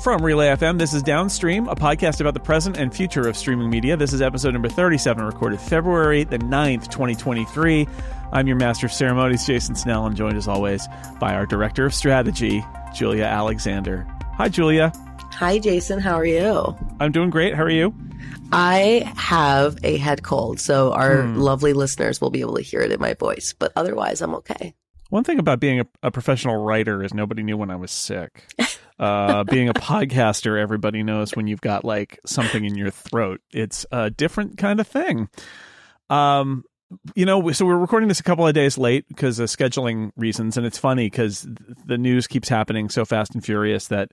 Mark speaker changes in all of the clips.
Speaker 1: From Relay FM, this is Downstream, a podcast about the present and future of streaming media. This is episode number 37, recorded February the 9th, 2023. I'm your master of ceremonies, Jason Snell, and joined as always by our director of strategy, Julia Alexander. Hi, Julia.
Speaker 2: Hi, Jason. How are you?
Speaker 1: I'm doing great. How are you?
Speaker 2: I have a head cold, so our hmm. lovely listeners will be able to hear it in my voice, but otherwise, I'm okay.
Speaker 1: One thing about being a, a professional writer is nobody knew when I was sick. Uh, being a podcaster, everybody knows when you've got like something in your throat. It's a different kind of thing. Um, you know, so we're recording this a couple of days late because of scheduling reasons, and it's funny because the news keeps happening so fast and furious that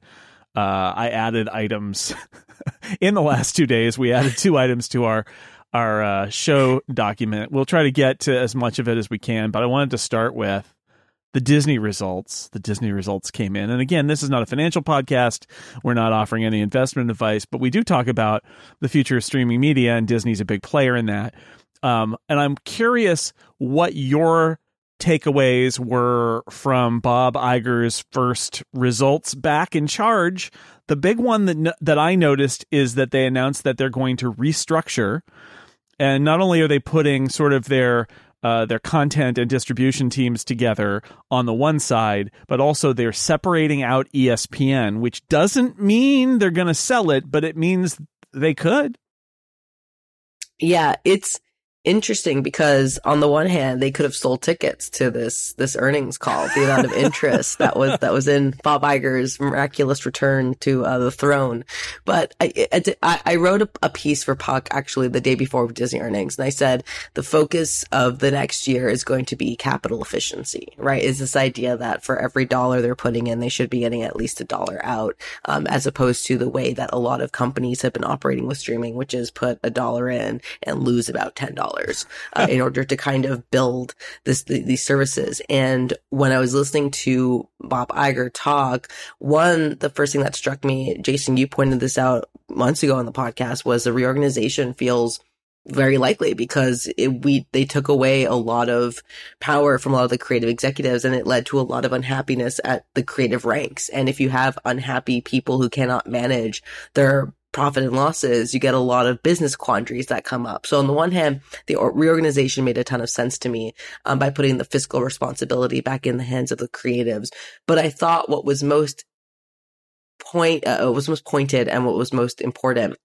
Speaker 1: uh, I added items in the last two days. We added two items to our our uh, show document. We'll try to get to as much of it as we can, but I wanted to start with the Disney results. The Disney results came in. And again, this is not a financial podcast. We're not offering any investment advice, but we do talk about the future of streaming media, and Disney's a big player in that. Um, and I'm curious what your takeaways were from Bob Iger's first results back in charge. The big one that that I noticed is that they announced that they're going to restructure and not only are they putting sort of their uh, their content and distribution teams together on the one side, but also they're separating out ESPN, which doesn't mean they're going to sell it, but it means they could.
Speaker 2: Yeah, it's interesting because on the one hand they could have sold tickets to this this earnings call the amount of interest that was that was in Bob Iger's miraculous return to uh, the throne. But I, I, I wrote a, piece for Puck actually the day before Disney earnings and I said the focus of the next year is going to be capital efficiency right? Is this idea that for every dollar they're putting in they should be getting at least a dollar out um, as opposed to the way that a lot of companies have been operating with streaming which is put a dollar in and lose about ten dollars uh, in order to kind of build this these services. And when I was listening to Bob Iger talk, one the first thing that struck me, Jason, you pointed this out months ago on the podcast, was the reorganization feels very likely because it, we they took away a lot of power from a lot of the creative executives and it led to a lot of unhappiness at the creative ranks and if you have unhappy people who cannot manage their profit and losses, you get a lot of business quandaries that come up. So on the one hand, the reorganization made a ton of sense to me um, by putting the fiscal responsibility back in the hands of the creatives. But I thought what was most point, uh, was most pointed and what was most important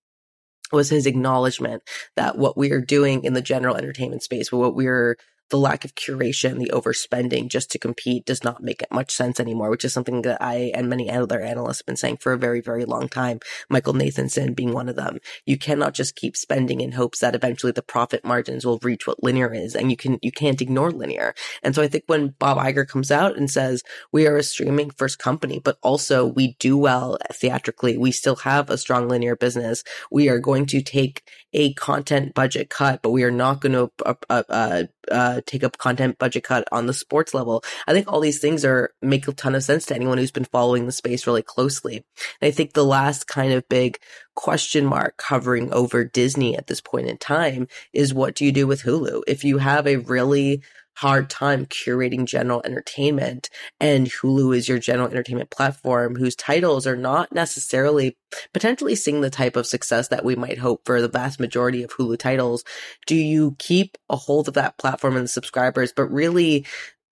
Speaker 2: was his acknowledgement that what we are doing in the general entertainment space, what we're the lack of curation, the overspending just to compete does not make much sense anymore, which is something that I and many other analysts have been saying for a very, very long time. Michael Nathanson being one of them. You cannot just keep spending in hopes that eventually the profit margins will reach what linear is, and you can you can't ignore linear. And so I think when Bob Iger comes out and says we are a streaming first company, but also we do well theatrically, we still have a strong linear business. We are going to take a content budget cut, but we are not going to uh, uh, uh, take up content budget cut on the sports level. I think all these things are make a ton of sense to anyone who's been following the space really closely. And I think the last kind of big question mark hovering over Disney at this point in time is what do you do with Hulu? If you have a really hard time curating general entertainment and Hulu is your general entertainment platform whose titles are not necessarily potentially seeing the type of success that we might hope for the vast majority of Hulu titles. Do you keep a hold of that platform and the subscribers, but really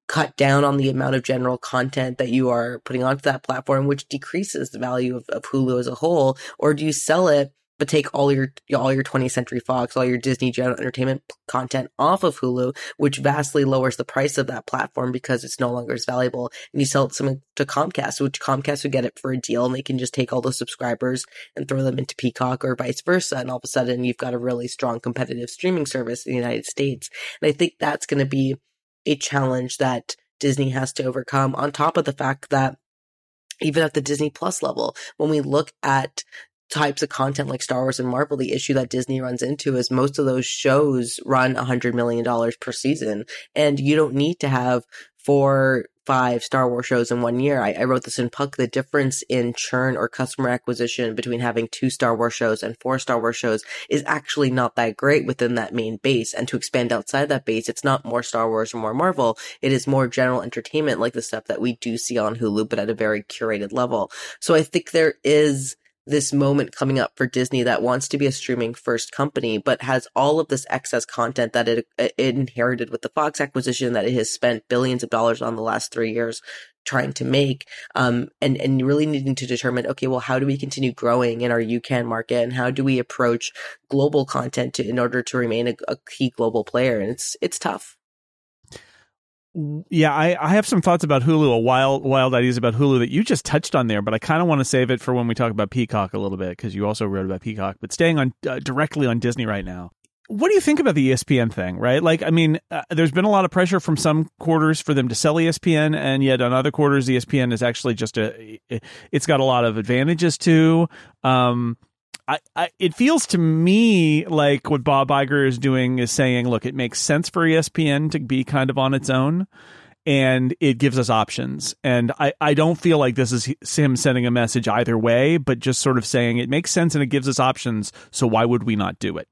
Speaker 2: cut down on the amount of general content that you are putting onto that platform, which decreases the value of, of Hulu as a whole? Or do you sell it but take all your all your 20th Century Fox, all your Disney General Entertainment content off of Hulu, which vastly lowers the price of that platform because it's no longer as valuable. And you sell it to Comcast, which Comcast would get it for a deal, and they can just take all those subscribers and throw them into Peacock or vice versa. And all of a sudden, you've got a really strong competitive streaming service in the United States. And I think that's going to be a challenge that Disney has to overcome. On top of the fact that even at the Disney Plus level, when we look at types of content like Star Wars and Marvel, the issue that Disney runs into is most of those shows run a hundred million dollars per season, and you don't need to have four five Star Wars shows in one year. I, I, wrote this in Puck. The difference in churn or customer acquisition between having two Star Wars shows and four Star Wars shows is actually not that great within that main base. And to expand outside that base, it's not more Star Wars or more Marvel. It is more general entertainment like the stuff that we do see on Hulu, but at a very curated level. So I think there is this moment coming up for Disney that wants to be a streaming first company, but has all of this excess content that it, it, inherited with the Fox acquisition that it has spent billions of dollars on the last three years trying to make, um, and, and really needing to determine, okay, well, how do we continue growing in our UCAN market and how do we approach global content to, in order to remain a, a key global player? And it's, it's tough.
Speaker 1: Yeah, I, I have some thoughts about Hulu, a wild wild ideas about Hulu that you just touched on there, but I kind of want to save it for when we talk about Peacock a little bit because you also wrote about Peacock. But staying on uh, directly on Disney right now, what do you think about the ESPN thing? Right, like I mean, uh, there's been a lot of pressure from some quarters for them to sell ESPN, and yet on other quarters, ESPN is actually just a it's got a lot of advantages too. Um, I, I, it feels to me like what Bob Iger is doing is saying, look, it makes sense for ESPN to be kind of on its own and it gives us options. And I, I don't feel like this is him sending a message either way, but just sort of saying it makes sense and it gives us options. So why would we not do it?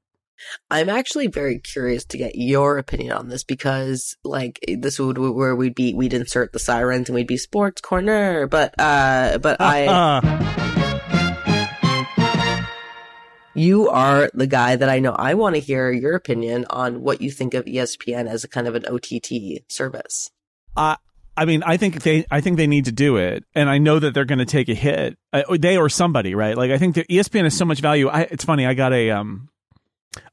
Speaker 2: I'm actually very curious to get your opinion on this because, like, this would where we'd be we'd insert the sirens and we'd be sports corner, but uh, but I. you are the guy that I know. I want to hear your opinion on what you think of ESPN as a kind of an OTT service.
Speaker 1: Uh, I mean, I think they, I think they need to do it, and I know that they're going to take a hit. Uh, they or somebody, right? Like, I think ESPN has so much value. I, it's funny. I got a, um,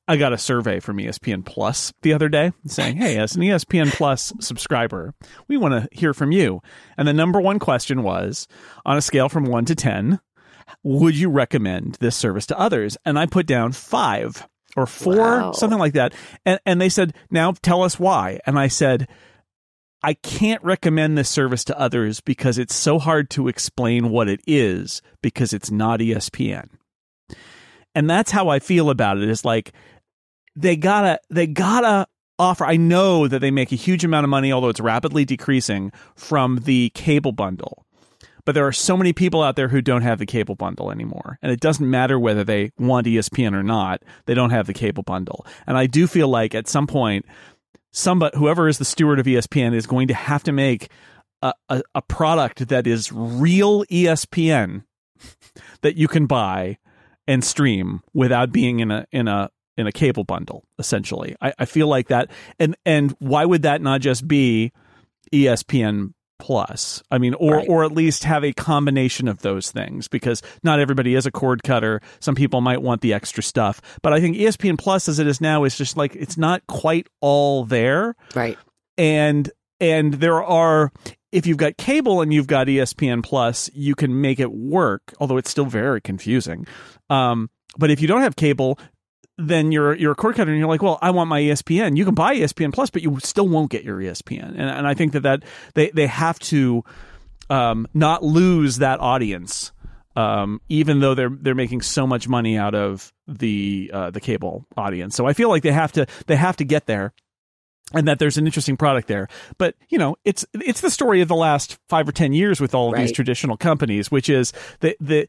Speaker 1: I got a survey from ESPN Plus the other day saying, "Hey, as an ESPN Plus subscriber, we want to hear from you." And the number one question was, on a scale from one to ten, would you recommend this service to others? And I put down five or four, wow. something like that. And, and they said, now tell us why. And I said, I can't recommend this service to others because it's so hard to explain what it is because it's not ESPN. And that's how I feel about it is like they gotta, they gotta offer. I know that they make a huge amount of money, although it's rapidly decreasing from the cable bundle. But there are so many people out there who don't have the cable bundle anymore. And it doesn't matter whether they want ESPN or not, they don't have the cable bundle. And I do feel like at some point, somebody, whoever is the steward of ESPN is going to have to make a, a, a product that is real ESPN that you can buy and stream without being in a in a in a cable bundle essentially I, I feel like that and and why would that not just be espn plus. I mean or right. or at least have a combination of those things because not everybody is a cord cutter. Some people might want the extra stuff. But i think espn plus as it is now is just like it's not quite all there.
Speaker 2: Right.
Speaker 1: And and there are if you've got cable and you've got espn plus you can make it work although it's still very confusing. Um but if you don't have cable then you're you're a cord cutter and you're like, well, I want my ESPN. You can buy ESPN Plus, but you still won't get your ESPN. And and I think that that they they have to um, not lose that audience, um, even though they're they're making so much money out of the uh, the cable audience. So I feel like they have to they have to get there. And that there's an interesting product there, but you know it's it's the story of the last five or ten years with all of right. these traditional companies, which is that the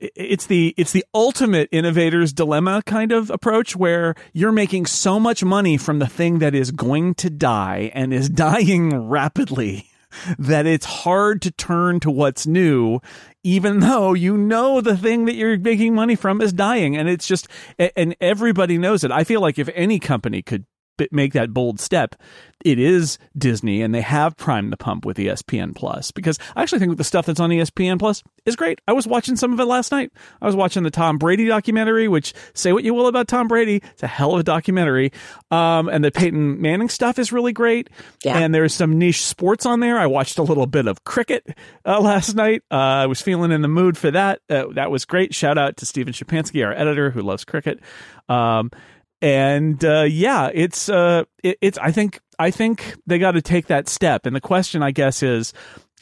Speaker 1: it's the it's the ultimate innovator's dilemma kind of approach where you're making so much money from the thing that is going to die and is dying rapidly that it's hard to turn to what's new even though you know the thing that you're making money from is dying. And it's just and everybody knows it. I feel like if any company could make that bold step, it is Disney, and they have primed the pump with ESPN Plus because I actually think the stuff that's on ESPN Plus is great. I was watching some of it last night. I was watching the Tom Brady documentary, which say what you will about Tom Brady, it's a hell of a documentary. Um, and the Peyton Manning stuff is really great. Yeah. And there's some niche sports on there. I watched a little bit of cricket uh, last night. Uh, I was feeling in the mood for that. Uh, that was great. Shout out to Stephen Shapansky, our editor, who loves cricket. Um, and uh, yeah, it's uh, it, it's. I think I think they got to take that step. And the question, I guess, is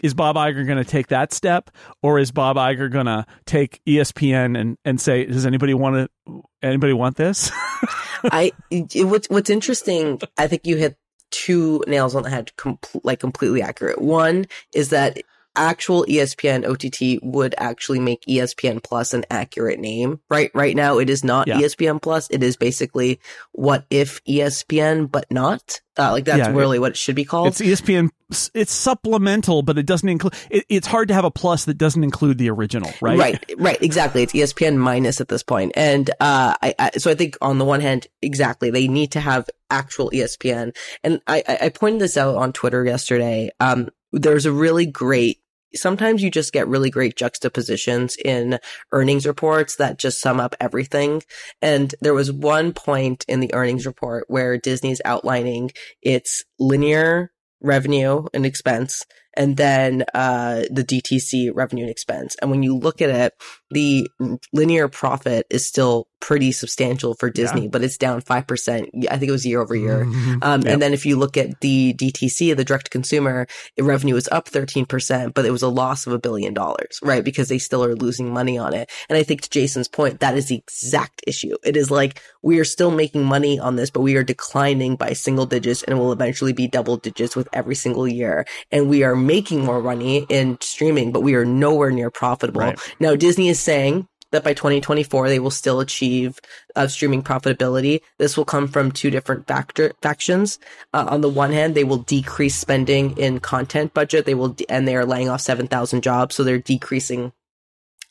Speaker 1: is Bob Iger going to take that step, or is Bob Iger going to take ESPN and, and say, does anybody want to anybody want this?
Speaker 2: I what's what's interesting. I think you hit two nails on the head, com- like completely accurate. One is that actual ESPN OTT would actually make ESPN Plus an accurate name. Right, right now it is not
Speaker 1: Yeah.
Speaker 2: ESPN Plus. It is basically what if ESPN, but not. Uh, like that's
Speaker 1: Yeah, it-
Speaker 2: really what it should be called.
Speaker 1: It's ESPN. It's supplemental, but it doesn't include. It, it's hard to have a plus that doesn't include the original, right?
Speaker 2: Right, right, exactly. It's ESPN minus at this point. and uh, I, I so I think on the one hand, exactly, they need to have actual ESPN, and I, I I pointed this out on Twitter yesterday. Um, there's a really great. Sometimes you just get really great juxtapositions in earnings reports that just sum up everything. And there was one point in the earnings report where Disney's outlining its linear revenue and expense and then uh, the DTC revenue and expense. And when you look at it, the linear profit is still pretty substantial for Disney, but it's down 5%. I think it was year over year.
Speaker 1: Mhm.
Speaker 2: Um,
Speaker 1: Yep.
Speaker 2: And then if you look at the DTC, the direct to consumer, revenue was up 13%, but it was a loss of a billion dollars, right? Because they still are losing money on it. And I think to Jason's point, that is the exact issue. It is like we are still making money on this, but we are declining by single digits and will eventually be double digits with every single year. And we are making more money in streaming, but we are nowhere near profitable.
Speaker 1: Right.
Speaker 2: Now, Disney is saying that by 2024 they will still achieve uh, streaming profitability. This will come from two different factor factions. Uh, on the one hand, they will decrease spending in content budget. They will, de- and they are laying off 7,000 jobs, so they're decreasing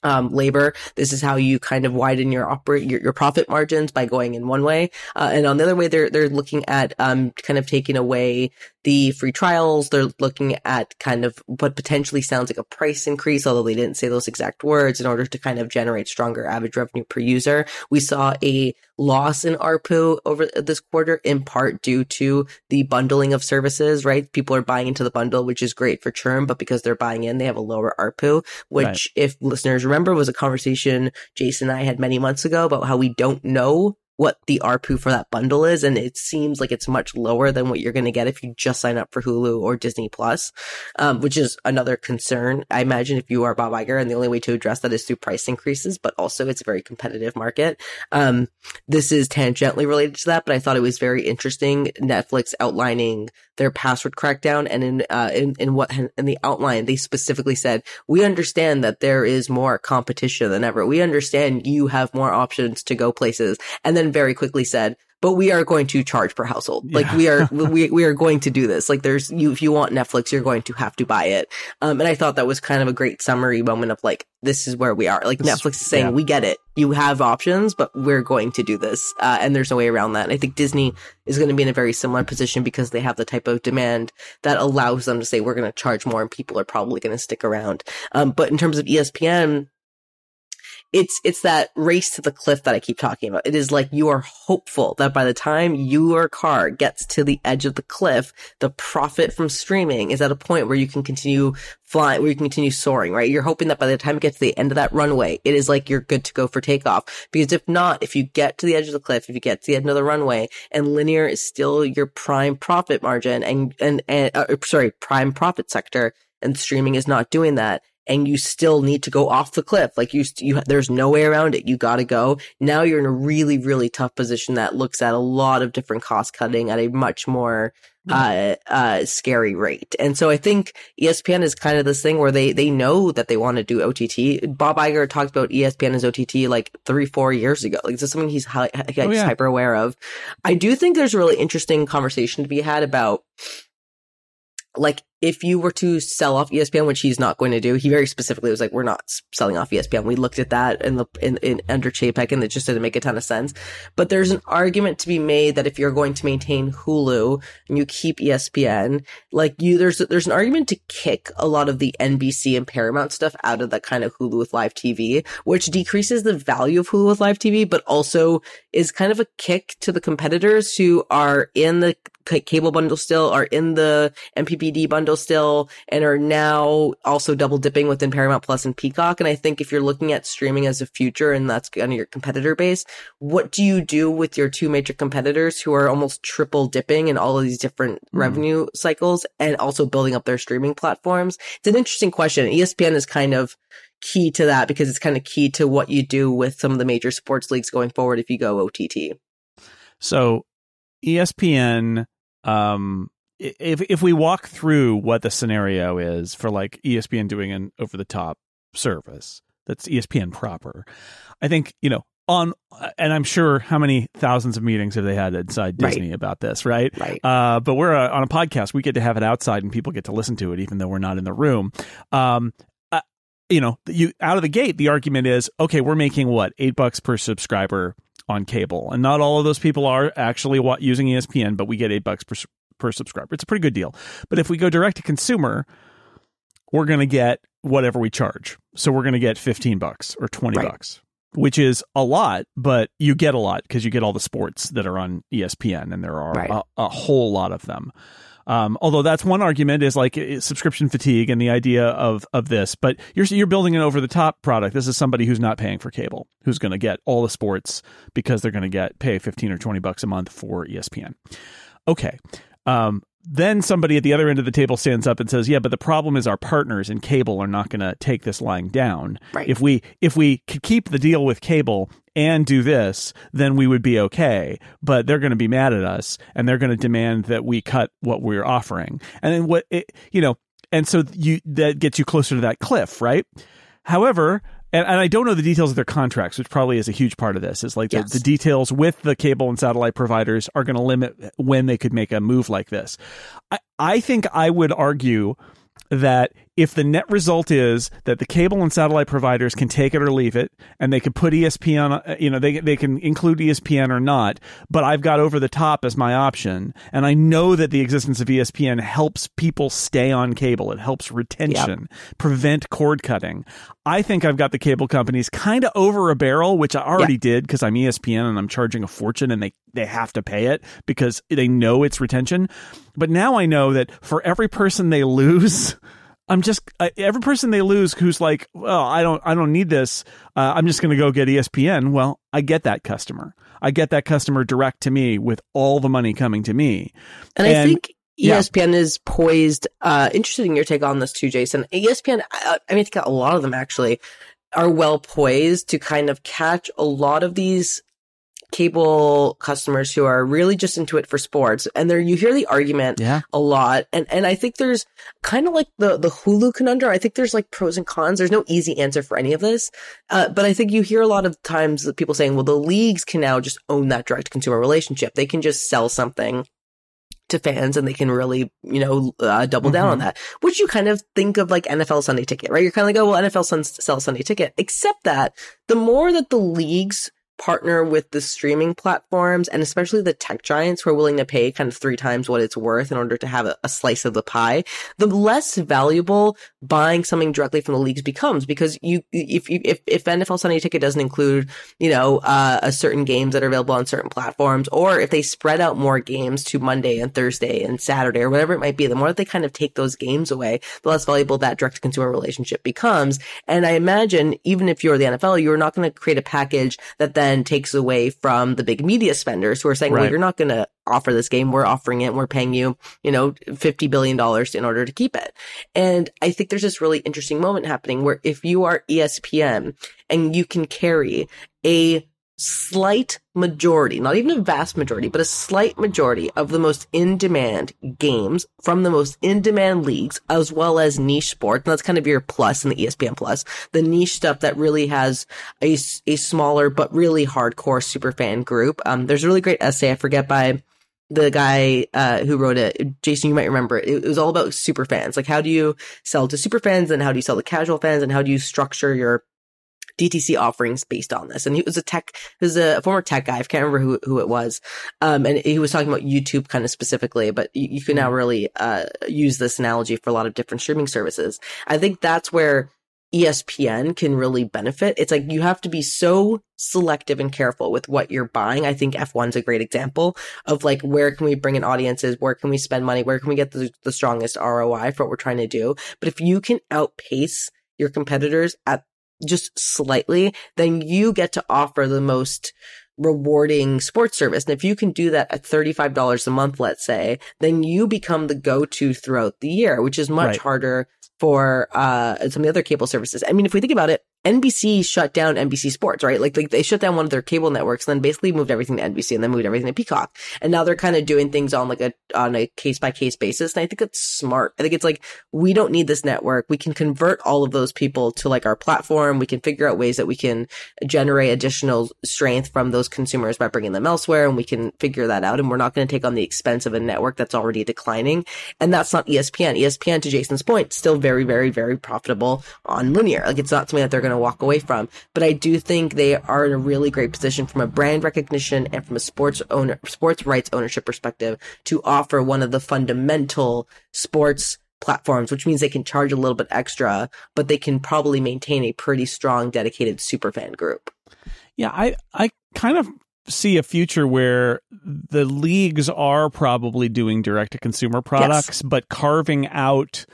Speaker 2: um, labor. This is how you kind of widen your operate your, your profit margins by going in one way, uh, and on the other way, they're they're looking at um, kind of taking away the free trials. They're looking at kind of what potentially sounds like a price increase, although they didn't say those exact words, in order to kind of generate stronger average revenue per user. We saw a loss in ARPU over this quarter, in part due to the bundling of services, right? People are buying into the bundle, which is great for churn, but because they're buying in, they have a lower ARPU, which,
Speaker 1: Right.
Speaker 2: if listeners remember, was a conversation Jason and I had many months ago about how we don't know what the ARPU for that bundle is, and it seems like it's much lower than what you're going to get if you just sign up for Hulu or Disney Plus, um, which is another concern. I imagine if you are Bob Iger, and the only way to address that is through price increases, but also it's a very competitive market. Um, this is tangentially related to that, but I thought it was very interesting. Netflix outlining their password crackdown, and in uh, in in what in the outline they specifically said, "We understand that there is more competition than ever. We understand you have more options to go places," and then very quickly said. But we are going to charge per household. Like we are, we we are going to do this. Like there's you, if you want Netflix, you're going to have to buy it. Um, and I thought that was kind of a great summary moment of like, this is where we are. Like
Speaker 1: This
Speaker 2: Netflix is saying,
Speaker 1: yeah.
Speaker 2: we get it. You have options, but we're going to do this. Uh, and there's no way around that. And I think Disney is going to be in a very similar position because they have the type of demand that allows them to say, we're going to charge more and people are probably going to stick around. Um, but in terms of ESPN, it's it's that race to the cliff that I keep talking about. It is like you are hopeful that by the time your car gets to the edge of the cliff, the profit from streaming is at a point where you can continue flying, where you can continue soaring, right? You're hoping that by the time it gets to the end of that runway, it is like you're good to go for takeoff. Because if not, if you get to the edge of the cliff, if you get to the end of the runway and linear is still your prime profit margin and, and, and uh, sorry, prime profit sector and streaming is not doing that, and you still need to go off the cliff. Like you, you, there's no way around it. You got to go. Now you're in a really, really tough position that looks at a lot of different cost cutting at a much more, uh, uh, scary rate. And so I think ESPN is kind of this thing where they, they know that they want to do OTT. Bob Iger talked about ESPN as OTT like three, four years ago. Like this is something he's, hi- he's
Speaker 1: Oh, yeah.
Speaker 2: hyper aware of. I do think there's a really interesting conversation to be had about like if you were to sell off ESPN, which he's not going to do, he very specifically was like, "We're not selling off ESPN." We looked at that in the in, in under Chapek, and it just didn't make a ton of sense. But there's an argument to be made that if you're going to maintain Hulu and you keep ESPN, like you, there's there's an argument to kick a lot of the NBC and Paramount stuff out of that kind of Hulu with live TV, which decreases the value of Hulu with live TV, but also is kind of a kick to the competitors who are in the cable bundle still, are in the MVPD bundle still, and are now also double dipping within Paramount Plus and Peacock. And I think if you're looking at streaming as a future and that's kind of your competitor base, what do you do with your two major competitors who are almost triple dipping in all of these different
Speaker 1: Hmm.
Speaker 2: revenue cycles and also building up their streaming platforms? It's an interesting question. ESPN is kind of key to that because it's kind of key to what you do with some of the major sports leagues going forward if you go OTT.
Speaker 1: So ESPN um, if if we walk through what the scenario is for like ESPN doing an over the top service that's ESPN proper, I think you know on and I'm sure how many thousands of meetings have they had inside Disney
Speaker 2: Right.
Speaker 1: about this, right?
Speaker 2: Right.
Speaker 1: Uh, but we're uh, on a podcast; we get to have it outside, and people get to listen to it, even though we're not in the room. Um, uh, you know, you out of the gate, the argument is okay. We're making what eight bucks per subscriber on cable, and not all of those people are actually using ESPN, but we get eight bucks per per subscriber. It's a pretty good deal. But if we go direct to consumer, we're going to get whatever we charge. So we're going to get 15 bucks or 20
Speaker 2: Right.
Speaker 1: bucks, which is a lot, but you get a lot because you get all the sports that are on ESPN and there are
Speaker 2: Right.
Speaker 1: a, a whole lot of them. Um, although that's one argument is like subscription fatigue and the idea of of this, but you're you're building an over the top product. This is somebody who's not paying for cable, who's going to get all the sports because they're going to get pay 15 or 20 bucks a month for ESPN. Okay. Um, then somebody at the other end of the table stands up and says, "Yeah, but the problem is our partners in cable are not going to take this lying down.
Speaker 2: Right.
Speaker 1: If we if we could keep the deal with cable and do this, then we would be okay. But they're going to be mad at us, and they're going to demand that we cut what we're offering. And then what it, you know, and so you that gets you closer to that cliff, right? However, and, and I don't know the details of their contracts, which probably is a huge part of this. Is like the, the details with the cable and satellite providers are going to limit when they could make a move like this. I, I think I would argue that if the net result is that the cable and satellite providers can take it or leave it, and they can put ESPN, uh, you know, they they can include ESPN or not, but I've got over the top as my option, and I know that the existence of ESPN helps people stay on cable. It helps retention, prevent cord cutting. I think I've got the cable companies kind of over a barrel, which I already did because I'm ESPN and I'm charging a fortune, and they they have to pay it because they know it's retention. But now I know that for every person they lose. I'm just uh, every person they lose who's like, well, I don't, I don't need this. Uh, I'm just going to go get ESPN. Well, I get that customer. I get that customer direct to me with all the money coming to me.
Speaker 2: And, I think E
Speaker 1: yeah.
Speaker 2: ESPN is poised. Uh, interested in your take on this too, Jason. ESPN, I, I mean, I think a lot of them actually are well poised to kind of catch a lot of these cable customers who are really just into it for sports. And there, you hear the argument
Speaker 1: Yeah,
Speaker 2: a lot. And, and I think there's kind of like the, the Hulu conundrum. I think there's like pros and cons. There's no easy answer for any of this. Uh, but I think you hear a lot of times that people saying, well, the leagues can now just own that direct consumer relationship. They can just sell something to fans and they can really, you know, uh, double down on
Speaker 1: Mhm.
Speaker 2: that, which you kind of think of like NFL Sunday ticket, right? You're kind of like, oh, well, NFL Sun- sells Sunday ticket, except that the more that the leagues partner with the streaming platforms and especially the tech giants who are willing to pay kind of three times what it's worth in order to have a, a slice of the pie, the less valuable buying something directly from the leagues becomes because you, if, if, if NFL Sunday ticket doesn't include, you know, uh, a certain games that are available on certain platforms, or if they spread out more games to Monday and Thursday and Saturday or whatever it might be, the more that they kind of take those games away, the less valuable that direct to consumer relationship becomes. And I imagine even if you're the NFL, you're not going to create a package that then takes away from the big media spenders who are saying, well, you're not going to offer this game. We're offering it. And we're paying you, you know, $50 billion in order to keep it. And I think there's this really interesting moment happening where if you are ESPN and you can carry a slight majority, not even a vast majority, but a slight majority of the most in demand games from the most in demand leagues, as well as niche sports. And that's kind of your plus in the ESPN plus, the niche stuff that really has a, a smaller, but really hardcore super fan group. Um, there's a really great essay. I forget by the guy uh, who wrote it, Jason, you might remember it. It was all about super fans. Like, how do you sell to super fans, and how do you sell to casual fans, and how do you structure your DTC offerings based on this? And he was a tech, he was a former tech guy. I can't remember who who it was, um, and he was talking about YouTube kind of specifically. But you, you can now really uh, use this analogy for a lot of different streaming services. I think that's where ESPN can really benefit. It's like you have to be so selective and careful with what you're buying. I think F1's a great example of like where can we bring in audiences, where can we spend money, where can we get the, the strongest ROI for what we're trying to do. But if you can outpace your competitors at just slightly, then you get to offer the most rewarding sports service. And if you can do that at $35 a month, let's say, then you become the go-to throughout the year, which is much
Speaker 1: Right.
Speaker 2: harder for uh some of the other cable services. I mean, if we think about it, NBC shut down NBC Sports, right? Like, like they shut down one of their cable networks and then basically moved everything to NBC and then moved everything to Peacock. And now they're kind of doing things on like a, on a case by case basis. And I think it's smart. I think it's like, we don't need this network. We can convert all of those people to like our platform. We can figure out ways that we can generate additional strength from those consumers by bringing them elsewhere. And we can figure that out. And we're not going to take on the expense of a network that's already declining. And that's not ESPN. ESPN, to Jason's point, still very, very, very profitable on linear. Like it's not something that they're going to walk away from. But I do think they are in a really great position from a brand recognition and from a sports owner, sports rights ownership perspective to offer one of the fundamental sports platforms, which means they can charge a little bit extra, but they can probably maintain a pretty strong, dedicated super fan group.
Speaker 1: Yeah, I, I kind of see a future where the leagues are probably doing direct to consumer products, yes. but carving out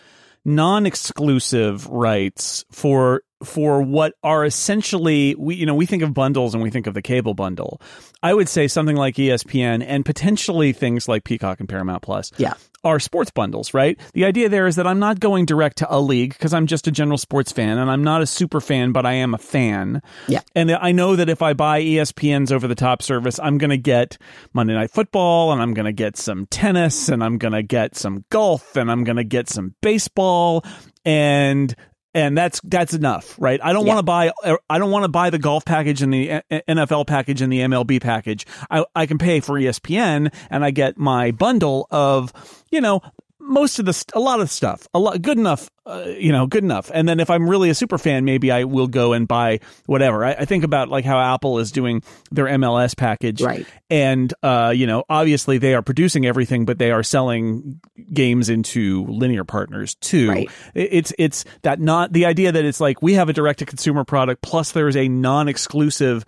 Speaker 1: non-exclusive rights for for what are essentially we you know we think of bundles and we think of the cable bundle. I would say something like ESPN and potentially things like Peacock and Paramount Plus.
Speaker 2: Yeah
Speaker 1: are sports bundles, right? The idea there is that I'm not going direct to a league because I'm just a general sports fan and I'm not a super fan, but I am a fan.
Speaker 2: Yeah.
Speaker 1: And I know that if I buy ESPN's over the top service, I'm going to get Monday Night Football and I'm going to get some tennis and I'm going to get some golf and I'm going to get some baseball and and that's that's enough, right? I don't yeah. want to buy uh, I don't want to buy the golf package and the uh, uh, NFL package and the MLB package. I I can pay for ESPN and I get my bundle of, you know, most of the a lot of stuff a lot good enough uh, you know good enough. And then if i'm really a super fan maybe i will go and buy whatever. I, I, think about like how apple is doing their mls package.
Speaker 2: Right.
Speaker 1: And uh, you know obviously they are producing everything but they are selling games into linear partners too.
Speaker 2: Right.
Speaker 1: it's it's that not the idea that it's like we have a direct to consumer product plus there's a non-exclusive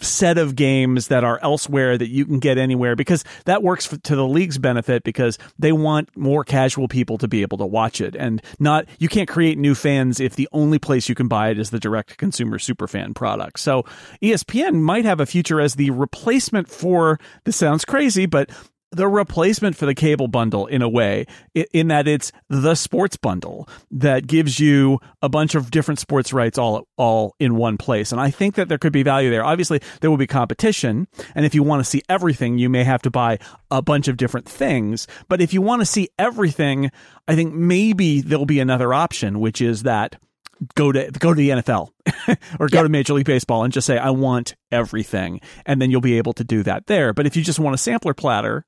Speaker 1: set of games that are elsewhere that you can get anywhere because that works for, to the league's benefit because they want more casual people to be able to watch it. And not you can't create new fans if the only place you can buy it is the direct consumer superfan product. So espn might have a future as the replacement for this sounds crazy, but the replacement for the cable bundle in a way, in that it's the sports bundle that gives you a bunch of different sports rights all all in one place. And I think that there could be value there. Obviously, there will be competition, and if you want to see everything, you may have to buy a bunch of different things. But if you want to see everything, I think maybe there'll be another option, which is that go to go to the NFL or go yep. to Major League Baseball and just say I want everything, and then you'll be able to do that there. But if you just want a sampler platter,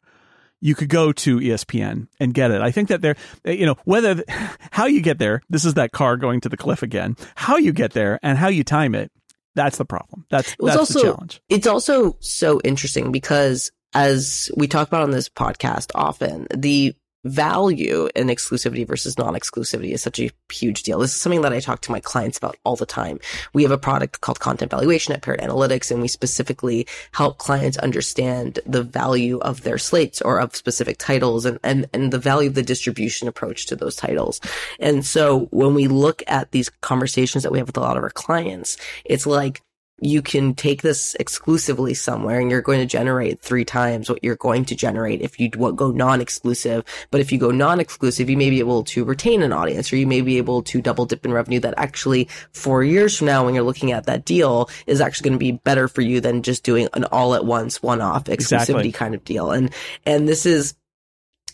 Speaker 1: you could go to ESPN and get it. I think that there, eh, you know, whether how you get there, this is that car going to the cliff again. How you get there and how you time it, that's the problem. That's that's
Speaker 2: also,
Speaker 1: the challenge.
Speaker 2: It's also so interesting because as we talk about on this podcast often, the value in exclusivity versus non-exclusivity is such a huge deal. This is something that I talk to my clients about all the time. We have a product called content valuation at Parrot Analytics, and we specifically help clients understand the value of their slates or of specific titles and, and, and the value of the distribution approach to those titles. And so when we look at these conversations that we have with a lot of our clients, it's like, you can take this exclusively somewhere and you're going to generate three times what you're going to generate if you go non-exclusive. But if you go non-exclusive, you may be able to retain an audience or you may be able to double dip in revenue that actually four years from now, when you're looking at that deal is actually going to be better for you than just doing an all at once, one off exclusivity exactly. kind of deal. And, and this is,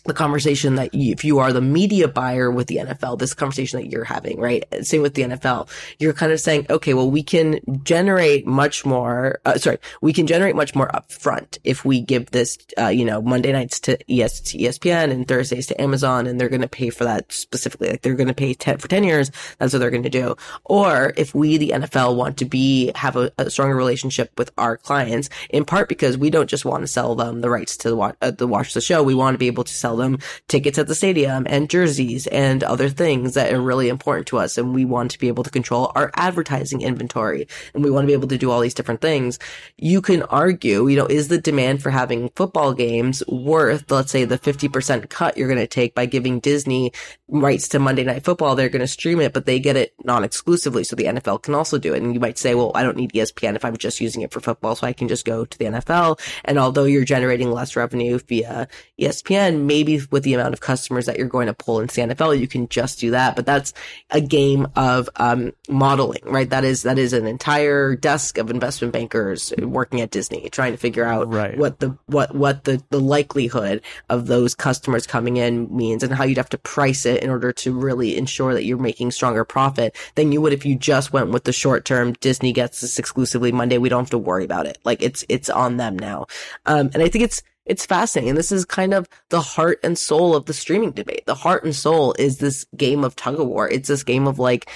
Speaker 2: the conversation that you, if you are the media buyer with the NFL, this conversation that you're having, right? Same with the NFL. You're kind of saying, okay, well, we can generate much more, uh, sorry, we can generate much more upfront if we give this, uh, you know, Monday nights to, ES, to ESPN and Thursdays to Amazon and they're going to pay for that specifically. Like they're going to pay 10 for 10 years. That's what they're going to do. Or if we, the NFL, want to be, have a, a, stronger relationship with our clients, in part because we don't just want to sell them the rights to watch, uh, to watch the show. We want to be able to sell sell them tickets at the stadium and jerseys and other things that are really important to us. And we want to be able to control our advertising inventory and we want to be able to do all these different things. You can argue, you know, is the demand for having football games worth, let's say the 50% cut you're going to take by giving Disney rights to Monday Night Football? They're going to stream it, but they get it non-exclusively. So the NFL can also do it. And you might say, well, I don't need ESPN if I'm just using it for football. So I can just go to the NFL. And although you're generating less revenue via ESPN, maybe maybe with the amount of customers that you're going to pull in CNFL, you can just do that. But that's a game of um, modeling, right? That is that is an entire desk of investment bankers working at Disney trying to figure out
Speaker 1: right.
Speaker 2: what the what what the the likelihood of those customers coming in means and how you'd have to price it in order to really ensure that you're making stronger profit than you would if you just went with the short term. Disney gets this exclusively Monday. We don't have to worry about it. Like it's it's on them now. Um, and I think it's it's fascinating. And this is kind of the heart and soul of the streaming debate. The heart and soul is this game of tug of war. It's this game of like,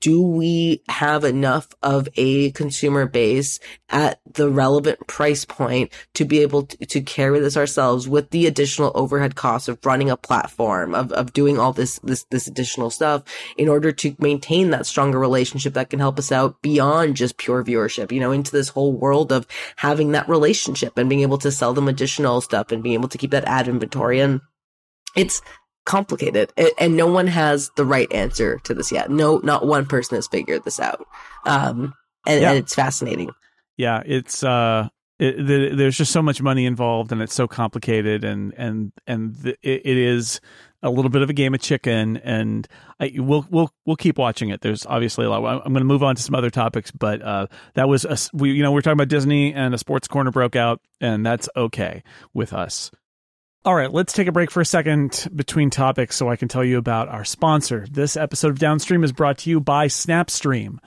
Speaker 2: do we have enough of a consumer base at the relevant price point to be able to, to, carry this ourselves with the additional overhead costs of running a platform of, of doing all this this this additional stuff in order to maintain that stronger relationship that can help us out beyond just pure viewership you know into this whole world of having that relationship and being able to sell them additional stuff and being able to keep that ad inventory. And it's complicated and no one has the right answer to this yet. No, not one person has figured this out. Um, and, yeah. and it's fascinating.
Speaker 1: Yeah. It's, uh, it, the, there's just so much money involved and it's so complicated and, and, and the, it, it is a little bit of a game of chicken and I, we'll, we'll, we'll keep watching it. There's obviously a lot. I'm going to move on to some other topics, but, uh, that was, a, we, you know, we're talking about Disney and a sports corner broke out and that's okay with us. All right, let's take a break for a second between topics so I can tell you about our sponsor. This episode of Downstream is brought to you by Snapstream.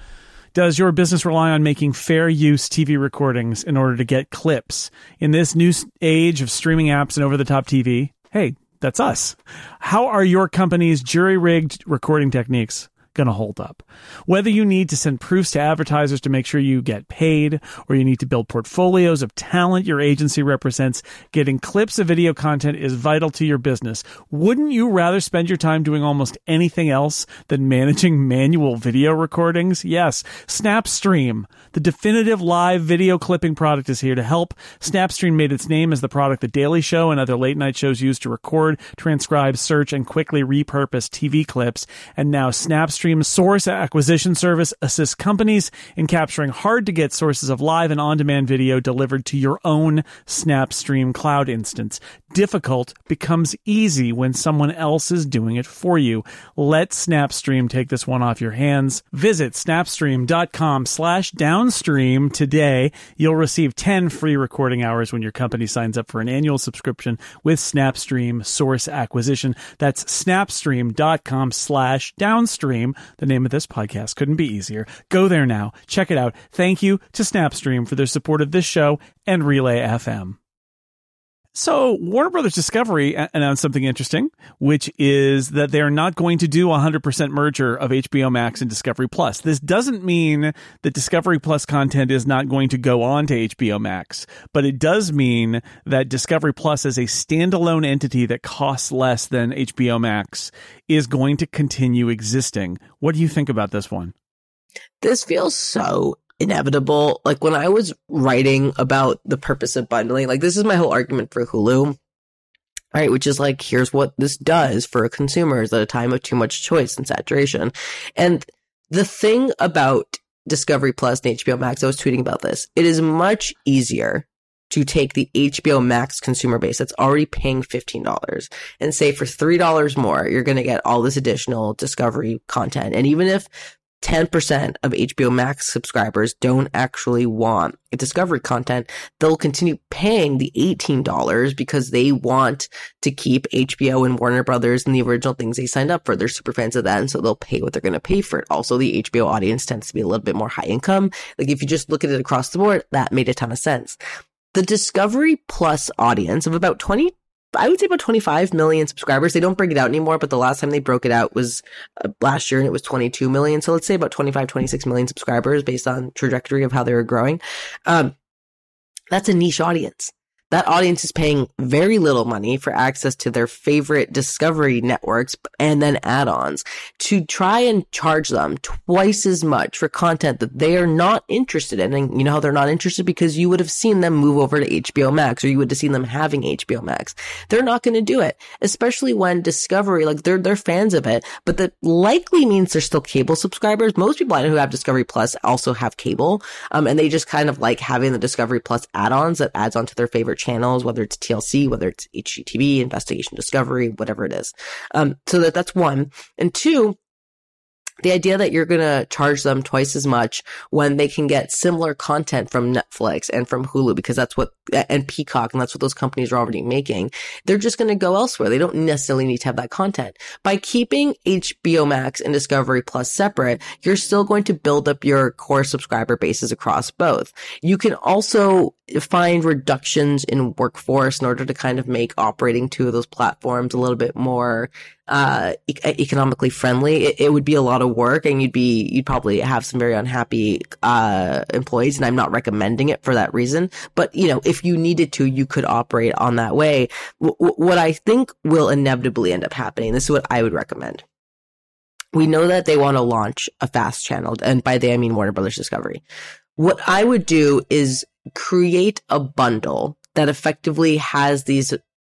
Speaker 1: Does your business rely on making fair use TV recordings in order to get clips? In this new age of streaming apps and over the top TV, hey, that's us. How are your company's jury rigged recording techniques going to hold up. Whether you need to send proofs to advertisers to make sure you get paid, or you need to build portfolios of talent your agency represents, getting clips of video content is vital to your business. Wouldn't you rather spend your time doing almost anything else than managing manual video recordings? Yes, Snapstream, the definitive live video clipping product, is here to help. Snapstream made its name as the product The Daily Show and other late night shows use to record, transcribe, search, and quickly repurpose TV clips. And now Snapstream Source Acquisition Service assists companies in capturing hard to get sources of live and on demand video delivered to your own Snapstream cloud instance. Difficult becomes easy when someone else is doing it for you. Let Snapstream take this one off your hands. Visit snapstream.com slash downstream today. You'll receive 10 free recording hours when your company signs up for an annual subscription with Snapstream Source Acquisition. That's snapstream.com slash downstream. The name of this podcast couldn't be easier. Go there now. Check it out. Thank you to Snapstream for their support of this show and Relay FM. So Warner Brothers Discovery announced something interesting, which is that they are not going to do a 100% merger of HBO Max and Discovery Plus. This doesn't mean that Discovery Plus content is not going to go on to HBO Max, but it does mean that Discovery Plus as a standalone entity that costs less than HBO Max is going to continue existing. What do you think about this one?
Speaker 2: This feels so inevitable. Like when I was writing about the purpose of bundling, like this is my whole argument for Hulu. Right, which is like, here's what this does for consumers at a time of too much choice and saturation. And the thing about Discovery Plus and HBO Max, I was tweeting about this. It is much easier to take the HBO Max consumer base that's already paying $15 and say for $3 more, you're going to get all this additional discovery content. And even if 10% of HBO Max subscribers don't actually want discovery content, they'll continue paying the $18 because they want to keep HBO and Warner Brothers and the original things they signed up for. They're super fans of that. And so they'll pay what they're going to pay for it. Also, the HBO audience tends to be a little bit more high income. Like if you just look at it across the board, that made a ton of sense. The Discovery Plus audience of about 20 I would say about 25 million subscribers. They don't break it out anymore, but the last time they broke it out was uh, last year and it was 22 million. So let's say about 25, 26 million subscribers based on trajectory of how they were growing. Um, that's a niche audience that audience is paying very little money for access to their favorite discovery networks and then add-ons to try and charge them twice as much for content that they are not interested in. And you know how they're not interested because you would have seen them move over to HBO Max or you would have seen them having HBO Max. They're not going to do it, especially when Discovery, like they're, they're fans of it, but that likely means they're still cable subscribers. Most people I know who have Discovery Plus also have cable. Um, and they just kind of like having the Discovery Plus add-ons that adds onto their favorite channels, whether it's TLC, whether it's HGTV, investigation discovery, whatever it is. Um, so that that's one. And two, the idea that you're going to charge them twice as much when they can get similar content from Netflix and from Hulu because that's what and Peacock and that's what those companies are already making. They're just going to go elsewhere. They don't necessarily need to have that content. By keeping HBO Max and Discovery Plus separate, you're still going to build up your core subscriber bases across both. You can also find reductions in workforce in order to kind of make operating two of those platforms a little bit more uh, e- economically friendly. It, it, would be a lot of work, and you'd be you'd probably have some very unhappy uh, employees. And I'm not recommending it for that reason. But you know, if you needed to, you could operate on that way. W- what I think will inevitably end up happening. This is what I would recommend. We know that they want to launch a fast channel, and by they I mean Warner Brothers Discovery. What I would do is create a bundle that effectively has these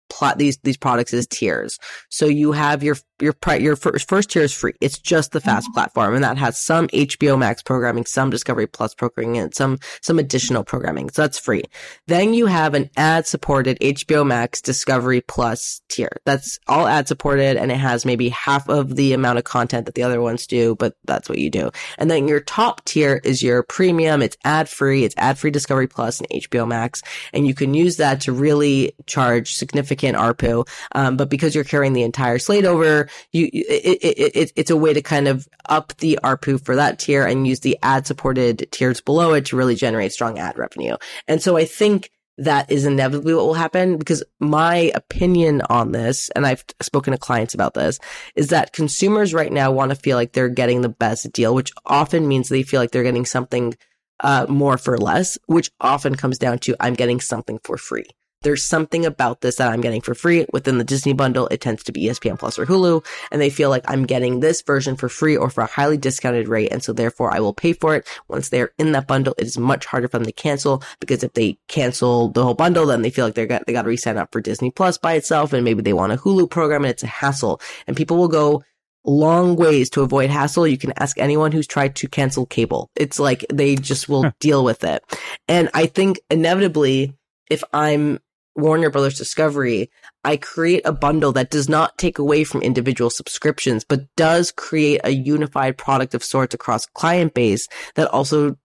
Speaker 2: plot these these products as tiers. So you have your your your first first tier is free. It's just the fast mm-hmm. platform, and that has some HBO Max programming, some Discovery Plus programming, and some some additional programming. So that's free. Then you have an ad supported HBO Max Discovery Plus tier. That's all ad supported, and it has maybe half of the amount of content that the other ones do, but that's what you do. And then your top tier is your premium. It's ad free. It's ad free Discovery Plus and HBO Max, and you can use that to really charge significant ARPU. Um, but because you're carrying the entire slate over, you it, it, it, it's a way to kind of up the ARPU for that tier and use the ad supported tiers below it to really generate strong ad revenue. And so I think that is inevitably what will happen because my opinion on this, and I've spoken to clients about this, is that consumers right now want to feel like they're getting the best deal, which often means they feel like they're getting something uh, more for less, which often comes down to I'm getting something for free there's something about this that I'm getting for free within the Disney bundle. It tends to be ESPN Plus or Hulu, and they feel like I'm getting this version for free or for a highly discounted rate. And so therefore I will pay for it. Once they're in that bundle, it is much harder for them to cancel because if they cancel the whole bundle, then they feel like they're got, they got to re-sign up for Disney Plus by itself. And maybe they want a Hulu program and it's a hassle and people will go long ways to avoid hassle. You can ask anyone who's tried to cancel cable. It's like they just will deal with it. And I think inevitably, if I'm Warner Brothers Discovery, I create a bundle that does not take away from individual subscriptions, but does create a unified product of sorts across client base that also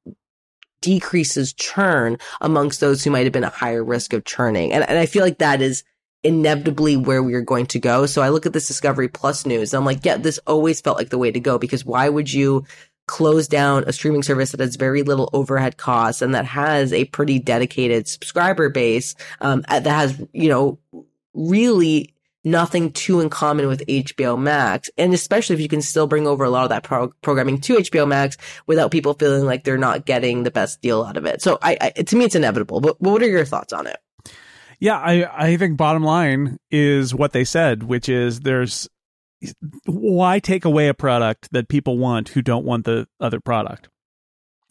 Speaker 2: decreases churn amongst those who might have been at higher risk of churning. And, and I feel like that is inevitably where we are going to go. So I look at this Discovery Plus news I'm like, yeah, this always felt like the way to go because why would you close down a streaming service that has very little overhead costs and that has a pretty dedicated subscriber base um, that has you know really nothing too in common with HBO Max, and especially if you can still bring over a lot of that pro- programming to HBO Max without people feeling like they're not getting the best deal out of it. So, I, I to me, it's inevitable. But what are your thoughts on it?
Speaker 1: Yeah, I I think bottom line is what they said, which is there's why take away a product that people want who don't want the other product?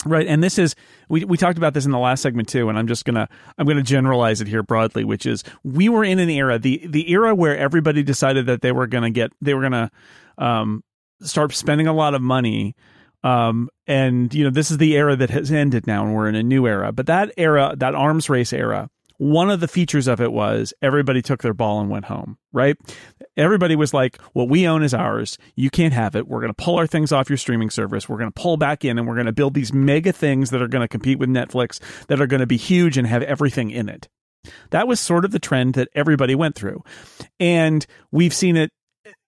Speaker 1: Right. And this is, we, we talked about this in the last segment too. And I'm just to, I'm to generalize it here broadly, which is we were in an era, the, the era where everybody decided that they were to get, they were to, um, start spending a lot of money. Um, and you know, this is the era that has ended now and we're in a new era, but that era, that arms race era, one of the features of it was everybody took their ball and went home, right? Everybody was like, what we own is ours. You can't have it. We're going to pull our things off your streaming service. We're going to pull back in and we're going to build these mega things that are going to compete with Netflix that are going to be huge and have everything in it. That was sort of the trend that everybody went through. And we've seen it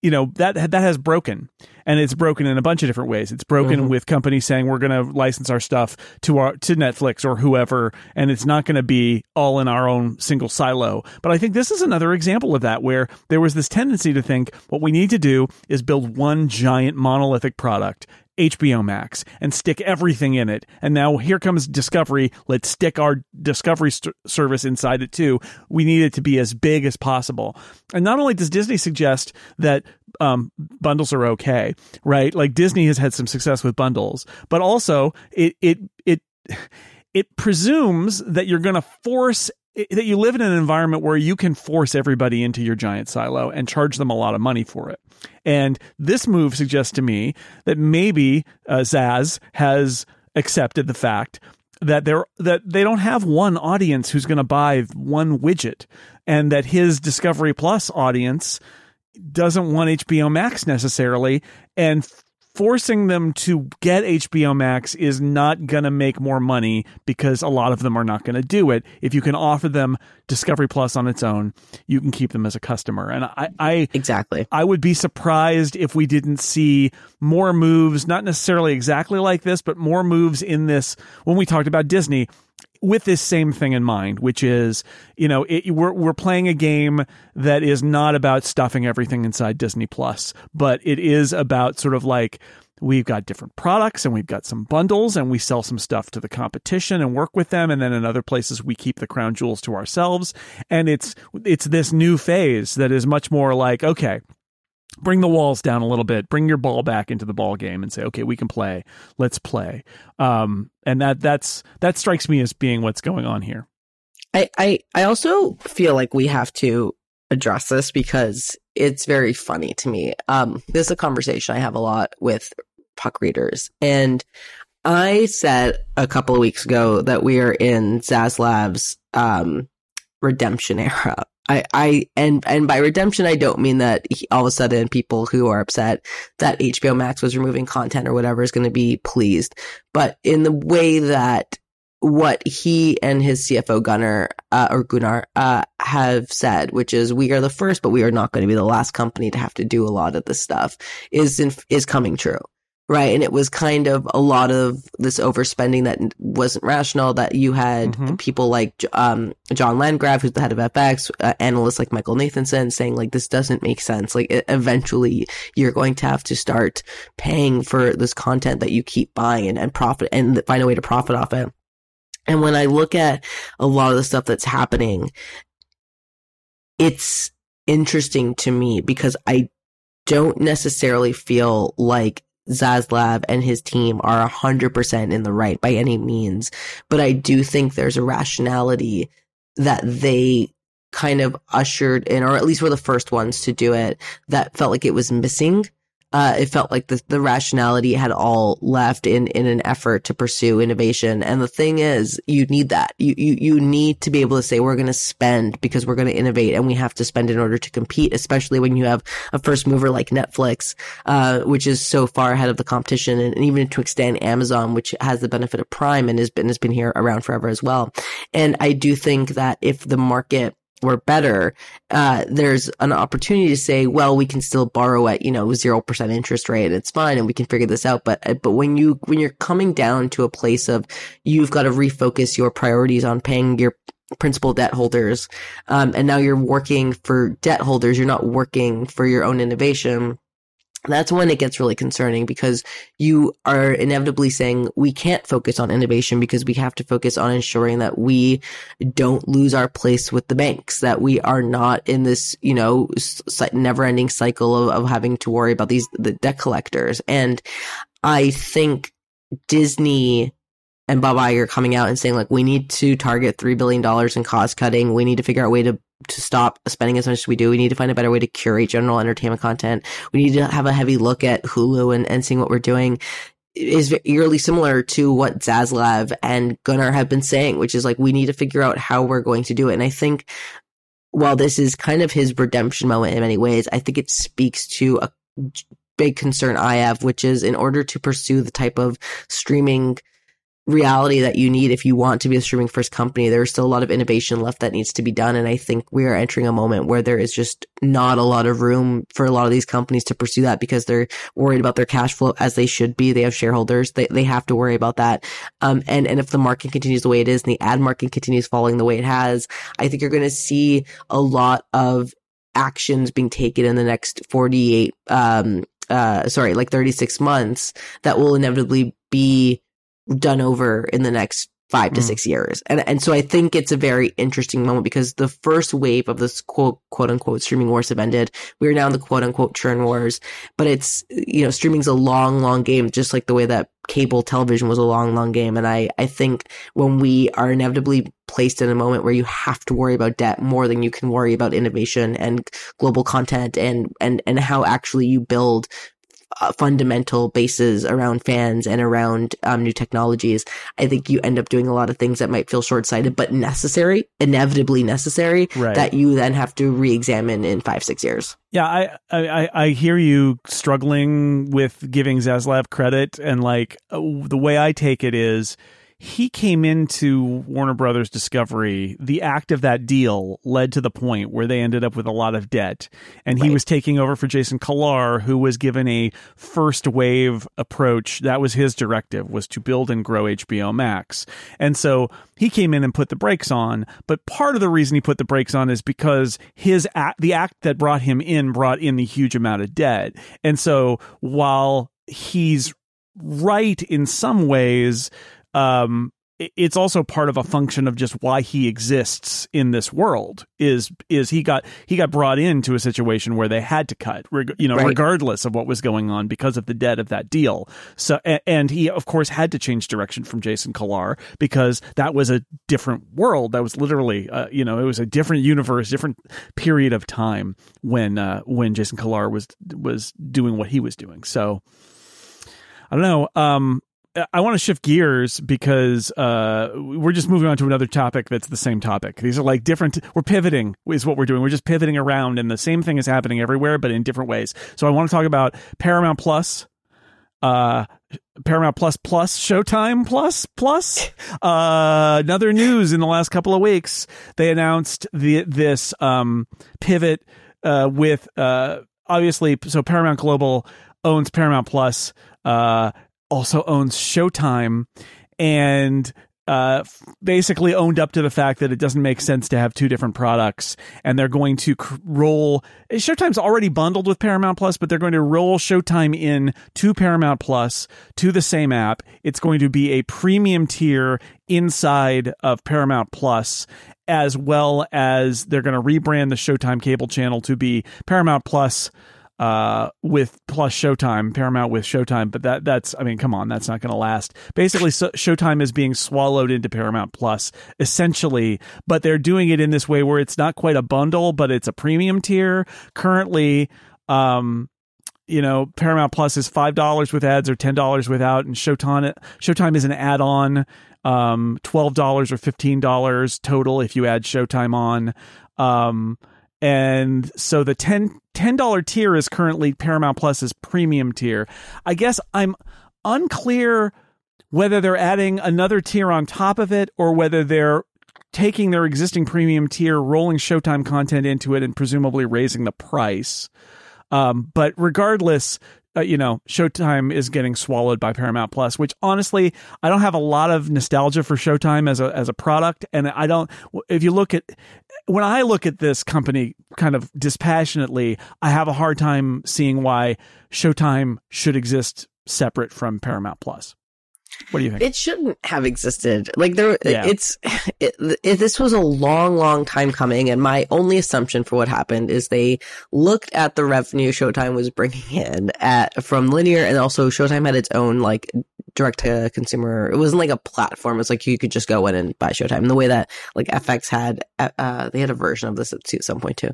Speaker 1: you know that that has broken. And it's broken in a bunch of different ways. It's broken mm-hmm. with companies saying we're going to license our stuff to our to Netflix or whoever and it's not going to be all in our own single silo. But i think this is another example of that where there was this tendency to think what we need to do is build one giant monolithic product HBO Max and stick everything in it. And now here comes Discovery. Let's stick our Discovery st- service inside it too. We need it to be as big as possible. And not only does Disney suggest that um, bundles are okay, right? Like Disney has had some success with bundles, but also it it it it presumes that you're going to force that you live in an environment where you can force everybody into your giant silo and charge them a lot of money for it. And this move suggests to me that maybe uh, Zaz has accepted the fact that they're that they don't have one audience who's going to buy one widget, and that his Discovery Plus audience doesn't want HBO Max necessarily, and forcing them to get HBO Max is not going to make more money because a lot of them are not going to do it. If you can offer them Discovery Plus on its own, you can keep them as a customer. And I, I
Speaker 2: exactly,
Speaker 1: I would be surprised if we didn't see more moves, not necessarily exactly like this, but more moves in this. When we talked about Disney, with this same thing in mind, which is, you know, it, we're we're playing a game that is not about stuffing everything inside Disney Plus, but it is about sort of like we've got different products and we've got some bundles and we sell some stuff to the competition and work with them. And then in other places we keep the crown jewels to ourselves. And it's it's this new phase that is much more like okay bring the walls down a little bit bring your ball back into the ball game and say okay we can play. Let's play. Um, and that that's that strikes me as being what's going on here.
Speaker 2: I i, I also feel like we have to address this because it's very funny to me. Um, this is a conversation i have a lot with puck readers. And i said a couple of weeks ago that we are in Zaslav's um, redemption era I, I, and, and by redemption, I don't mean that he, all of a sudden people who are upset that HBO Max was removing content or whatever is going to be pleased, but in the way that what he and his CFO Gunnar, uh, or Gunnar, uh, have said, which is we are the first, but we are not going to be the last company to have to do a lot of this stuff is, in, is coming true right? And it was kind of a lot of this overspending that wasn't rational. That you had mm-hmm. people like um, John Landgraf, who's the head of FX, uh, analysts like Michael Nathanson, saying like this doesn't make sense. Like it, eventually, you're going to have to start paying for this content that you keep buying and, and profit and find a way to profit off it. And when I look at a lot of the stuff that's happening, it's interesting to me because I don't necessarily feel like Zaslav and his team are 100% in the right by any means. But I do think there's a rationality that they kind of ushered in, or at least were the first ones to do it, that felt like it was missing uh, it felt like the, the rationality had all left in, in an effort to pursue innovation. And the thing is, you need that. You, you, you need to be able to say, we're going to spend because we're going to innovate and we have to spend in order to compete, especially when you have a first mover like Netflix, uh, which is so far ahead of the competition. And, and even to extend Amazon, which has the benefit of Prime and has been, has been here around forever as well. And I do think that if the market or better, uh, there's an opportunity to say, well, we can still borrow at, you know, 0% interest rate. And it's fine. And we can figure this out. But, uh, but when you, when you're coming down to a place of you've got to refocus your priorities on paying your principal debt holders, um, and now you're working for debt holders, you're not working for your own innovation that's when it gets really concerning because you are inevitably saying we can't focus on innovation because we have to focus on ensuring that we don't lose our place with the banks, that we are not in this, you know, never ending cycle of, of having to worry about these, the debt collectors. And I think Disney and Bob Iger coming out and saying like, we need to target $3 billion in cost cutting. We need to figure out a way to to stop spending as much as we do. We need to find a better way to curate general entertainment content. We need to have a heavy look at Hulu and, and seeing what we're doing is eerily similar to what Zaslav and Gunnar have been saying, which is like, we need to figure out how we're going to do it. And I think while this is kind of his redemption moment in many ways, I think it speaks to a big concern I have, which is in order to pursue the type of streaming reality that you need if you want to be a streaming first company. There's still a lot of innovation left that needs to be done. And I think we are entering a moment where there is just not a lot of room for a lot of these companies to pursue that because they're worried about their cash flow as they should be. They have shareholders. They, they have to worry about that. Um, and, and if the market continues the way it is and the ad market continues falling the way it has, I think you're going to see a lot of actions being taken in the next 48, um, uh, sorry, like 36 months that will inevitably be done over in the next five to mm. six years. And and so I think it's a very interesting moment because the first wave of this quote quote unquote streaming wars have ended. We're now in the quote unquote churn wars. But it's you know, streaming's a long, long game, just like the way that cable television was a long, long game. And I, I think when we are inevitably placed in a moment where you have to worry about debt more than you can worry about innovation and global content and and and how actually you build uh, fundamental bases around fans and around um, new technologies, I think you end up doing a lot of things that might feel short sighted, but necessary, inevitably necessary,
Speaker 1: Right.
Speaker 2: that you then have to re examine in five, six years.
Speaker 1: Yeah, I, I I hear you struggling with giving Zaslav credit, and like uh, the way I take it is, he came into Warner Brothers Discovery. The act of that deal led to the point where they ended up with a lot of debt, and he
Speaker 2: Right.
Speaker 1: was taking over for Jason Kilar, who was given a first wave approach. That was his directive: was to build and grow HBO Max, and so he came in and put the brakes on. But part of the reason he put the brakes on is because his act, the act that brought him in, brought in the huge amount of debt. And so while he's right in some ways, um, it's also part of a function of just why he exists in this world is is he got he got brought into a situation where they had to cut you know
Speaker 2: Right.
Speaker 1: regardless of what was going on because of the debt of that deal so and he of course had to change direction from Jason Kilar because that was a different world that was literally uh, you know it was a different universe different period of time when uh, when Jason Kilar was was doing what he was doing so I don't know. Um, I want to shift gears because uh, we're just moving on to another topic that's the same topic. These are like different. We're pivoting, is what we're doing. We're just pivoting around, and the same thing is happening everywhere, but in different ways. So I want to talk about Paramount Plus, uh, Paramount Plus Plus, Showtime Plus Plus. Uh, another news in the last couple of weeks, they announced the this um, pivot uh, with uh, obviously. So Paramount Global owns Paramount Plus. Uh, also owns Showtime and uh, basically owned up to the fact that it doesn't make sense to have two different products. And they're going to cr- roll Showtime's already bundled with Paramount Plus, but they're going to roll Showtime in to Paramount Plus to the same app. It's going to be a premium tier inside of Paramount Plus. As well as they're going to rebrand the Showtime cable channel to be Paramount Plus uh, with plus Showtime, Paramount with Showtime, but that that's I mean, come on, that's not going to last. Basically, so, Showtime is being swallowed into Paramount Plus essentially, but they're doing it in this way where it's not quite a bundle, but it's a premium tier. Currently, um, you know, Paramount Plus is five dollars with ads or ten dollars without, and Showtime Showtime is an add-on, um, twelve dollars or fifteen dollars total if you add Showtime on. Um, and so the 10 $10 tier is currently Paramount Plus's premium tier. I guess I'm unclear whether they're adding another tier on top of it or whether they're taking their existing premium tier, rolling Showtime content into it, and presumably raising the price. Um, but regardless, uh, you know, Showtime is getting swallowed by Paramount Plus, which honestly, I don't have a lot of nostalgia for Showtime as a as a product, and I don't. If you look at when I look at this company kind of dispassionately, I have a hard time seeing why Showtime should exist separate from Paramount Plus. What do you think?
Speaker 2: It shouldn't have existed. Like there,
Speaker 1: Yeah.
Speaker 2: it's it, it, this was a long, long time coming, and my only assumption for what happened is they looked at the revenue Showtime was bringing in at from linear, and also Showtime had its own like direct to consumer. It wasn't like a platform. It's like you could just go in and buy Showtime. The way that like FX had, uh, they had a version of this at some point too.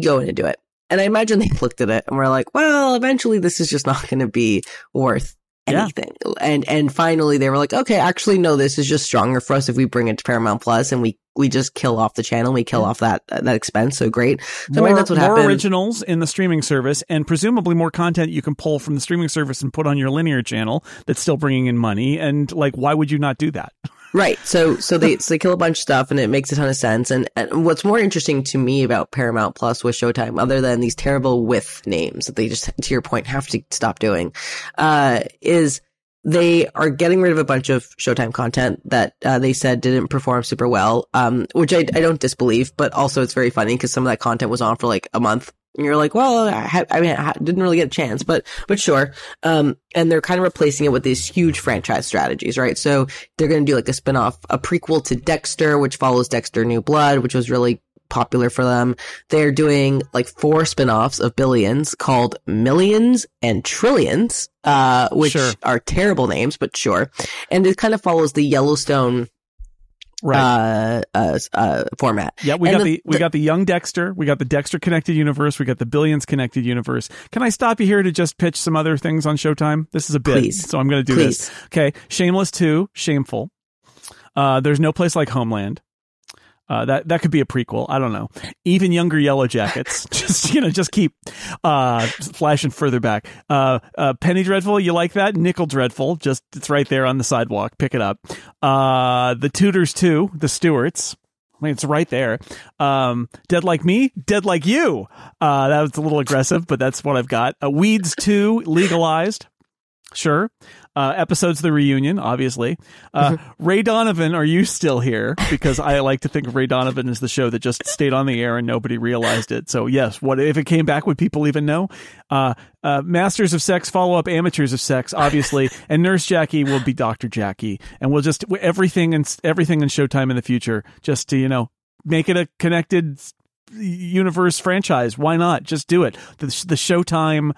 Speaker 2: Go in and do it. And I imagine they looked at it and were like, well, eventually this is just not going to be worth
Speaker 1: Yeah.
Speaker 2: anything. And and finally they were like, okay, actually no, this is just stronger for us if we bring it to Paramount Plus and we we just kill off the channel, we kill off that that expense. So great. So I
Speaker 1: more,
Speaker 2: mean, that's what
Speaker 1: more
Speaker 2: happened.
Speaker 1: originals in the streaming service, and presumably more content you can pull from the streaming service and put on your linear channel that's still bringing in money. And like, why would you not do that?
Speaker 2: Right. So so they so they kill a bunch of stuff and it makes a ton of sense. And, and what's more interesting to me about Paramount Plus with Showtime, other than these terrible with names that they just to your point have to stop doing, uh, is they are getting rid of a bunch of Showtime content that uh, they said didn't perform super well, um, which I, I don't disbelieve, but also it's very funny because some of that content was on for like a month. And you're like, well, I, ha- I mean, I didn't really get a chance, but, but sure. Um, and they're kind of replacing it with these huge franchise strategies, right? So they're going to do like a spin-off, a prequel to Dexter, which follows Dexter New Blood, which was really popular for them. They're doing like four spin-offs of Billions called Millions and Trillions, uh, which
Speaker 1: Sure.
Speaker 2: are terrible names, but sure. And it kind of follows the Yellowstone right. uh, uh, uh, format.
Speaker 1: Yeah, we and got the, the, we got the young Dexter, we got the Dexter connected universe, we got the Billions connected universe. Can I stop you here to just pitch some other things on Showtime? This is a bit,
Speaker 2: Please.
Speaker 1: so I'm going to do
Speaker 2: Please.
Speaker 1: this. Okay, Shameless Two, Shameful. Uh, there's no place like Homeland. Uh, that that could be a prequel. I don't know. Even younger Yellowjackets. just you know, just keep uh, flashing further back. Uh, uh, Penny Dreadful, you like that? Nickel Dreadful, just it's right there on the sidewalk. Pick it up. Uh, the Tudors too. The Stuarts. I mean, it's right there. Um, Dead Like Me, Dead Like You. Uh, that was a little aggressive, but that's what I've got. Uh, Weeds too legalized. Sure. Uh, episodes of the reunion, obviously. Uh, mm-hmm. Ray Donovan, are you still here? Because I like to think of Ray Donovan as the show that just stayed on the air and nobody realized it. So yes, what if it came back? Would people even know? Uh, uh Masters of Sex, follow up Amateurs of Sex, obviously, and Nurse Jackie will be Doctor Jackie, and we'll just everything and everything in Showtime in the future, just to you know make it a connected universe franchise. Why not? Just do it. The, the Showtime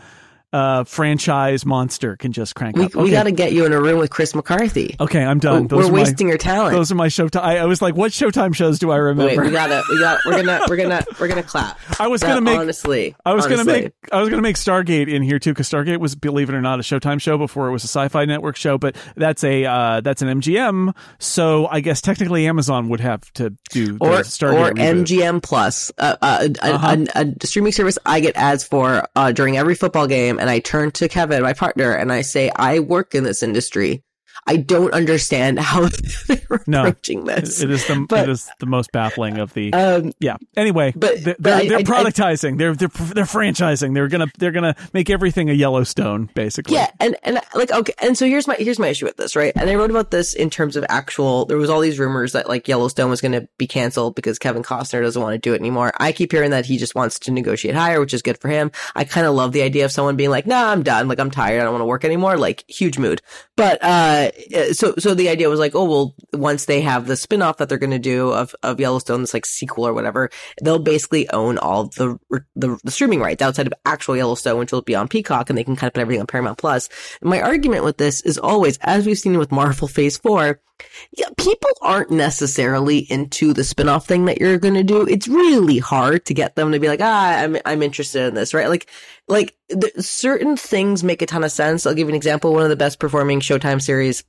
Speaker 1: uh, franchise monster can just crank
Speaker 2: we,
Speaker 1: up.
Speaker 2: Okay. We got to get you in a room with Chris McCarthy.
Speaker 1: Okay, I'm done.
Speaker 2: Those we're wasting my, your talent.
Speaker 1: Those are my Showtime. I, I, was like, what Showtime shows do I remember?
Speaker 2: Wait, we gotta, we got, we're gonna, we're gonna, we're gonna clap.
Speaker 1: I was gonna make
Speaker 2: honestly.
Speaker 1: I was
Speaker 2: honestly.
Speaker 1: gonna make, I was gonna make Stargate in here too because Stargate was, believe it or not, a Showtime show before it was a Sci-Fi Network show. But that's a, uh, that's an MGM. So I guess technically Amazon would have to do
Speaker 2: or
Speaker 1: Stargate
Speaker 2: or
Speaker 1: reboot.
Speaker 2: MGM Plus, uh, uh, a, uh-huh. a, a, streaming service I get ads for uh, during every football game, and I turn to Kevin my partner, and I say, I work in this industry. I don't understand how they're no, approaching this.
Speaker 1: It is the but, it is the most baffling of the.
Speaker 2: Um,
Speaker 1: yeah. Anyway,
Speaker 2: but
Speaker 1: they're, they're, they're productizing. I, they're they're they're franchising. They're gonna they're gonna make everything a Yellowstone, basically.
Speaker 2: Yeah, and and like okay, and so here's my here's my issue with this, right? And I wrote about this in terms of actual. There was all these rumors that like Yellowstone was going to be canceled because Kevin Costner doesn't want to do it anymore. I keep hearing that he just wants to negotiate higher, which is good for him. I kind of love the idea of someone being like, "Nah, I'm done. Like I'm tired. I don't want to work anymore." Like huge mood. But uh, Uh, so so the idea was like, oh, well, once they have the spinoff that they're going to do of, of Yellowstone, this like sequel or whatever, they'll basically own all the, the, the streaming rights outside of actual Yellowstone, which will be on Peacock and they can kind of put everything on Paramount Plus. My argument with this is always, as we've seen with Marvel Phase 4, yeah, people aren't necessarily into the spinoff thing that you're going to do. It's really hard to get them to be like, ah, I'm, I'm interested in this, right? Like, like certain things make a ton of sense. I'll give you an example. One of the best performing Showtime series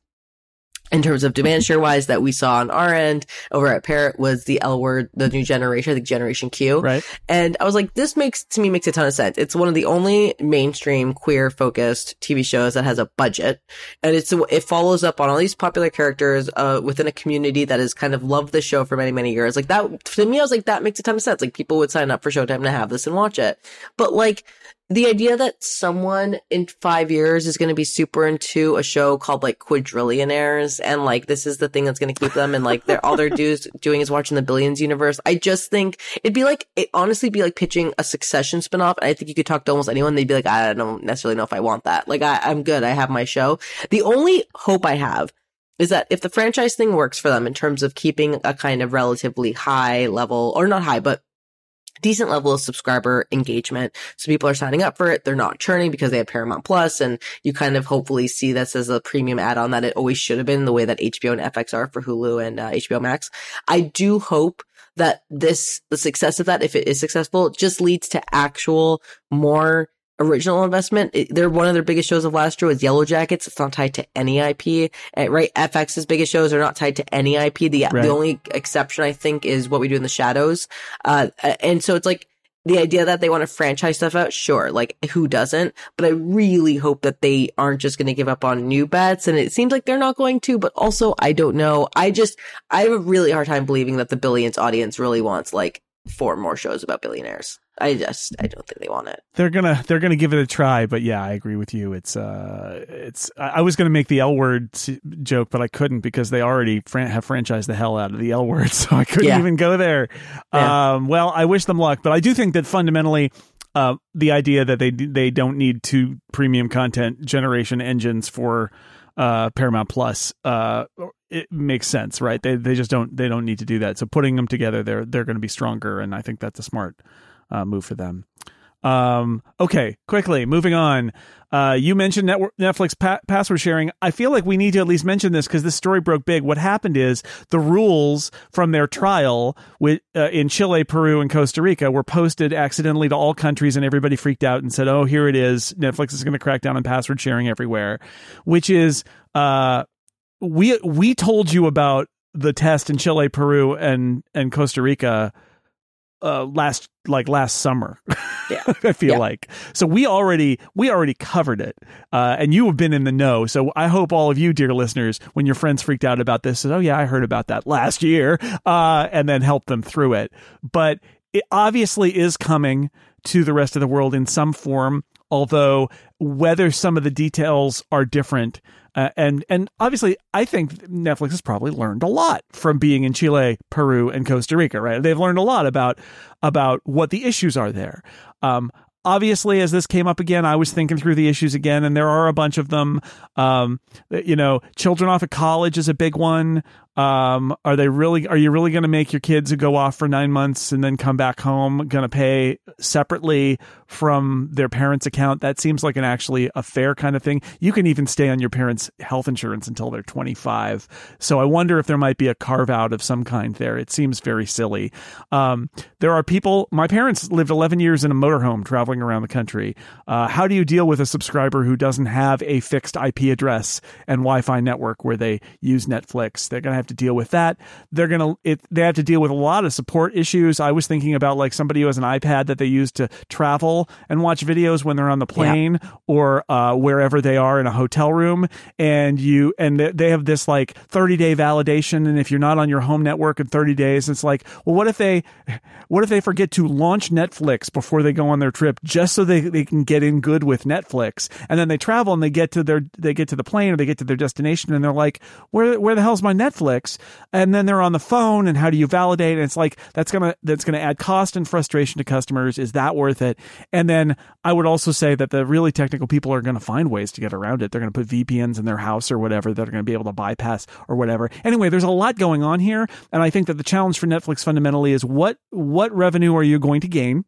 Speaker 2: in terms of demand share wise that we saw on our end over at Parrot was the L word, the new generation, I think Generation Q.
Speaker 1: Right.
Speaker 2: And I was like, this makes, to me, makes a ton of sense. It's one of the only mainstream queer focused TV shows that has a budget. And it's, it follows up on all these popular characters, uh, within a community that has kind of loved the show for many, many years. Like that, to me, I was like, that makes a ton of sense. Like people would sign up for Showtime to have this and watch it. But like, the idea that someone in five years is going to be super into a show called like Quadrillionaires and like this is the thing that's going to keep them and like they're all they're do doing is watching the Billions universe. I just think it'd be like it honestly be like pitching a Succession spinoff. And I think you could talk to almost anyone. They'd be like, I don't necessarily know if I want that. Like I, I'm good. I have my show. The only hope I have is that if the franchise thing works for them in terms of keeping a kind of relatively high level or not high, but decent level of subscriber engagement. So people are signing up for it. They're not churning because they have Paramount Plus and you kind of hopefully see this as a premium add-on that it always should have been the way that HBO and FX are for Hulu and uh, HBO Max. I do hope that this, the success of that, if it is successful, just leads to actual more original investment. It, they're one of their biggest shows of last year was Yellowjackets. It's not tied to any IP, uh, right? FX's biggest shows are not tied to any IP. The right. the only exception I think is what we do in the shadows. Uh, and so it's like the idea that they want to franchise stuff out, sure, like who doesn't? But I really hope that they aren't just going to give up on new bets. And it seems like they're not going to, but also I don't know. I just, I have a really hard time believing that the billions audience really wants like four more shows about billionaires. I just I don't think they want it.
Speaker 1: They're gonna they're gonna give it a try, but yeah, I agree with you. It's uh, it's I was gonna make the L word joke, but I couldn't because they already fran- have franchised the hell out of the L word, so I couldn't yeah. even go there. Yeah. Um, well, I wish them luck, but I do think that fundamentally. Uh, the idea that they they don't need two premium content generation engines for uh, Paramount Plus, uh, it makes sense, right? They they just don't they don't need to do that. So putting them together, they're they're going to be stronger, and I think that's a smart uh, move for them. Um, okay, quickly moving on. Uh, you mentioned network, Netflix pa- password sharing. I feel like we need to at least mention this because this story broke big. What happened is the rules from their trial with, uh, in Chile, Peru, and Costa Rica were posted accidentally to all countries, and everybody freaked out and said, "Oh, here it is! Netflix is going to crack down on password sharing everywhere," which is uh, we we told you about the test in Chile, Peru, and and Costa Rica uh, last like last summer.
Speaker 2: Yeah.
Speaker 1: I feel
Speaker 2: Yeah.
Speaker 1: like so we already we already covered it, uh, and you have been in the know. So I hope all of you, dear listeners, when your friends freaked out about this, said, "Oh yeah, I heard about that last year," uh, and then help them through it. But it obviously is coming to the rest of the world in some form. Although whether some of the details are different, uh, and and obviously, I think Netflix has probably learned a lot from being in Chile, Peru, and Costa Rica. Right? They've learned a lot about about what the issues are there. Um, obviously, as this came up again, I was thinking through the issues again, and there are a bunch of them. Um, you know, children off at college is a big one. Um, are they really? Are you really going to make your kids go off for nine months and then come back home? Going to pay separately from their parents' account? That seems like an actually a fair kind of thing. You can even stay on your parents' health insurance until they're twenty five. So I wonder if there might be a carve out of some kind there. It seems very silly. Um, there are people. My parents lived eleven years in a motorhome traveling around the country. Uh, how do you deal with a subscriber who doesn't have a fixed IP address and Wi-Fi network where they use Netflix? They're going to have to deal with that. They're going to it, they have to deal with a lot of support issues. I was thinking about like somebody who has an iPad that they use to travel and watch videos when they're on the plane or uh, wherever they are in a hotel room, and you and they- they have this like 30 day validation, and if you're not on your home network in 30 days, it's like, well, what if they what if they forget to launch Netflix before they go on their trip just so they, they can get in good with Netflix? And then they travel and they get to their they get to the plane or they get to their destination and they're like where where the hell's my Netflix and then they're on the phone and how do you validate and it's like that's gonna that's gonna add cost and frustration to customers. Is that worth it? And then I would also say that the really technical people are going to find ways to get around it. They're going to put VPNs in their house or whatever that are going to be able to bypass or whatever. Anyway there's a lot going on here and I think that the challenge for Netflix fundamentally is what what revenue are you going to gain?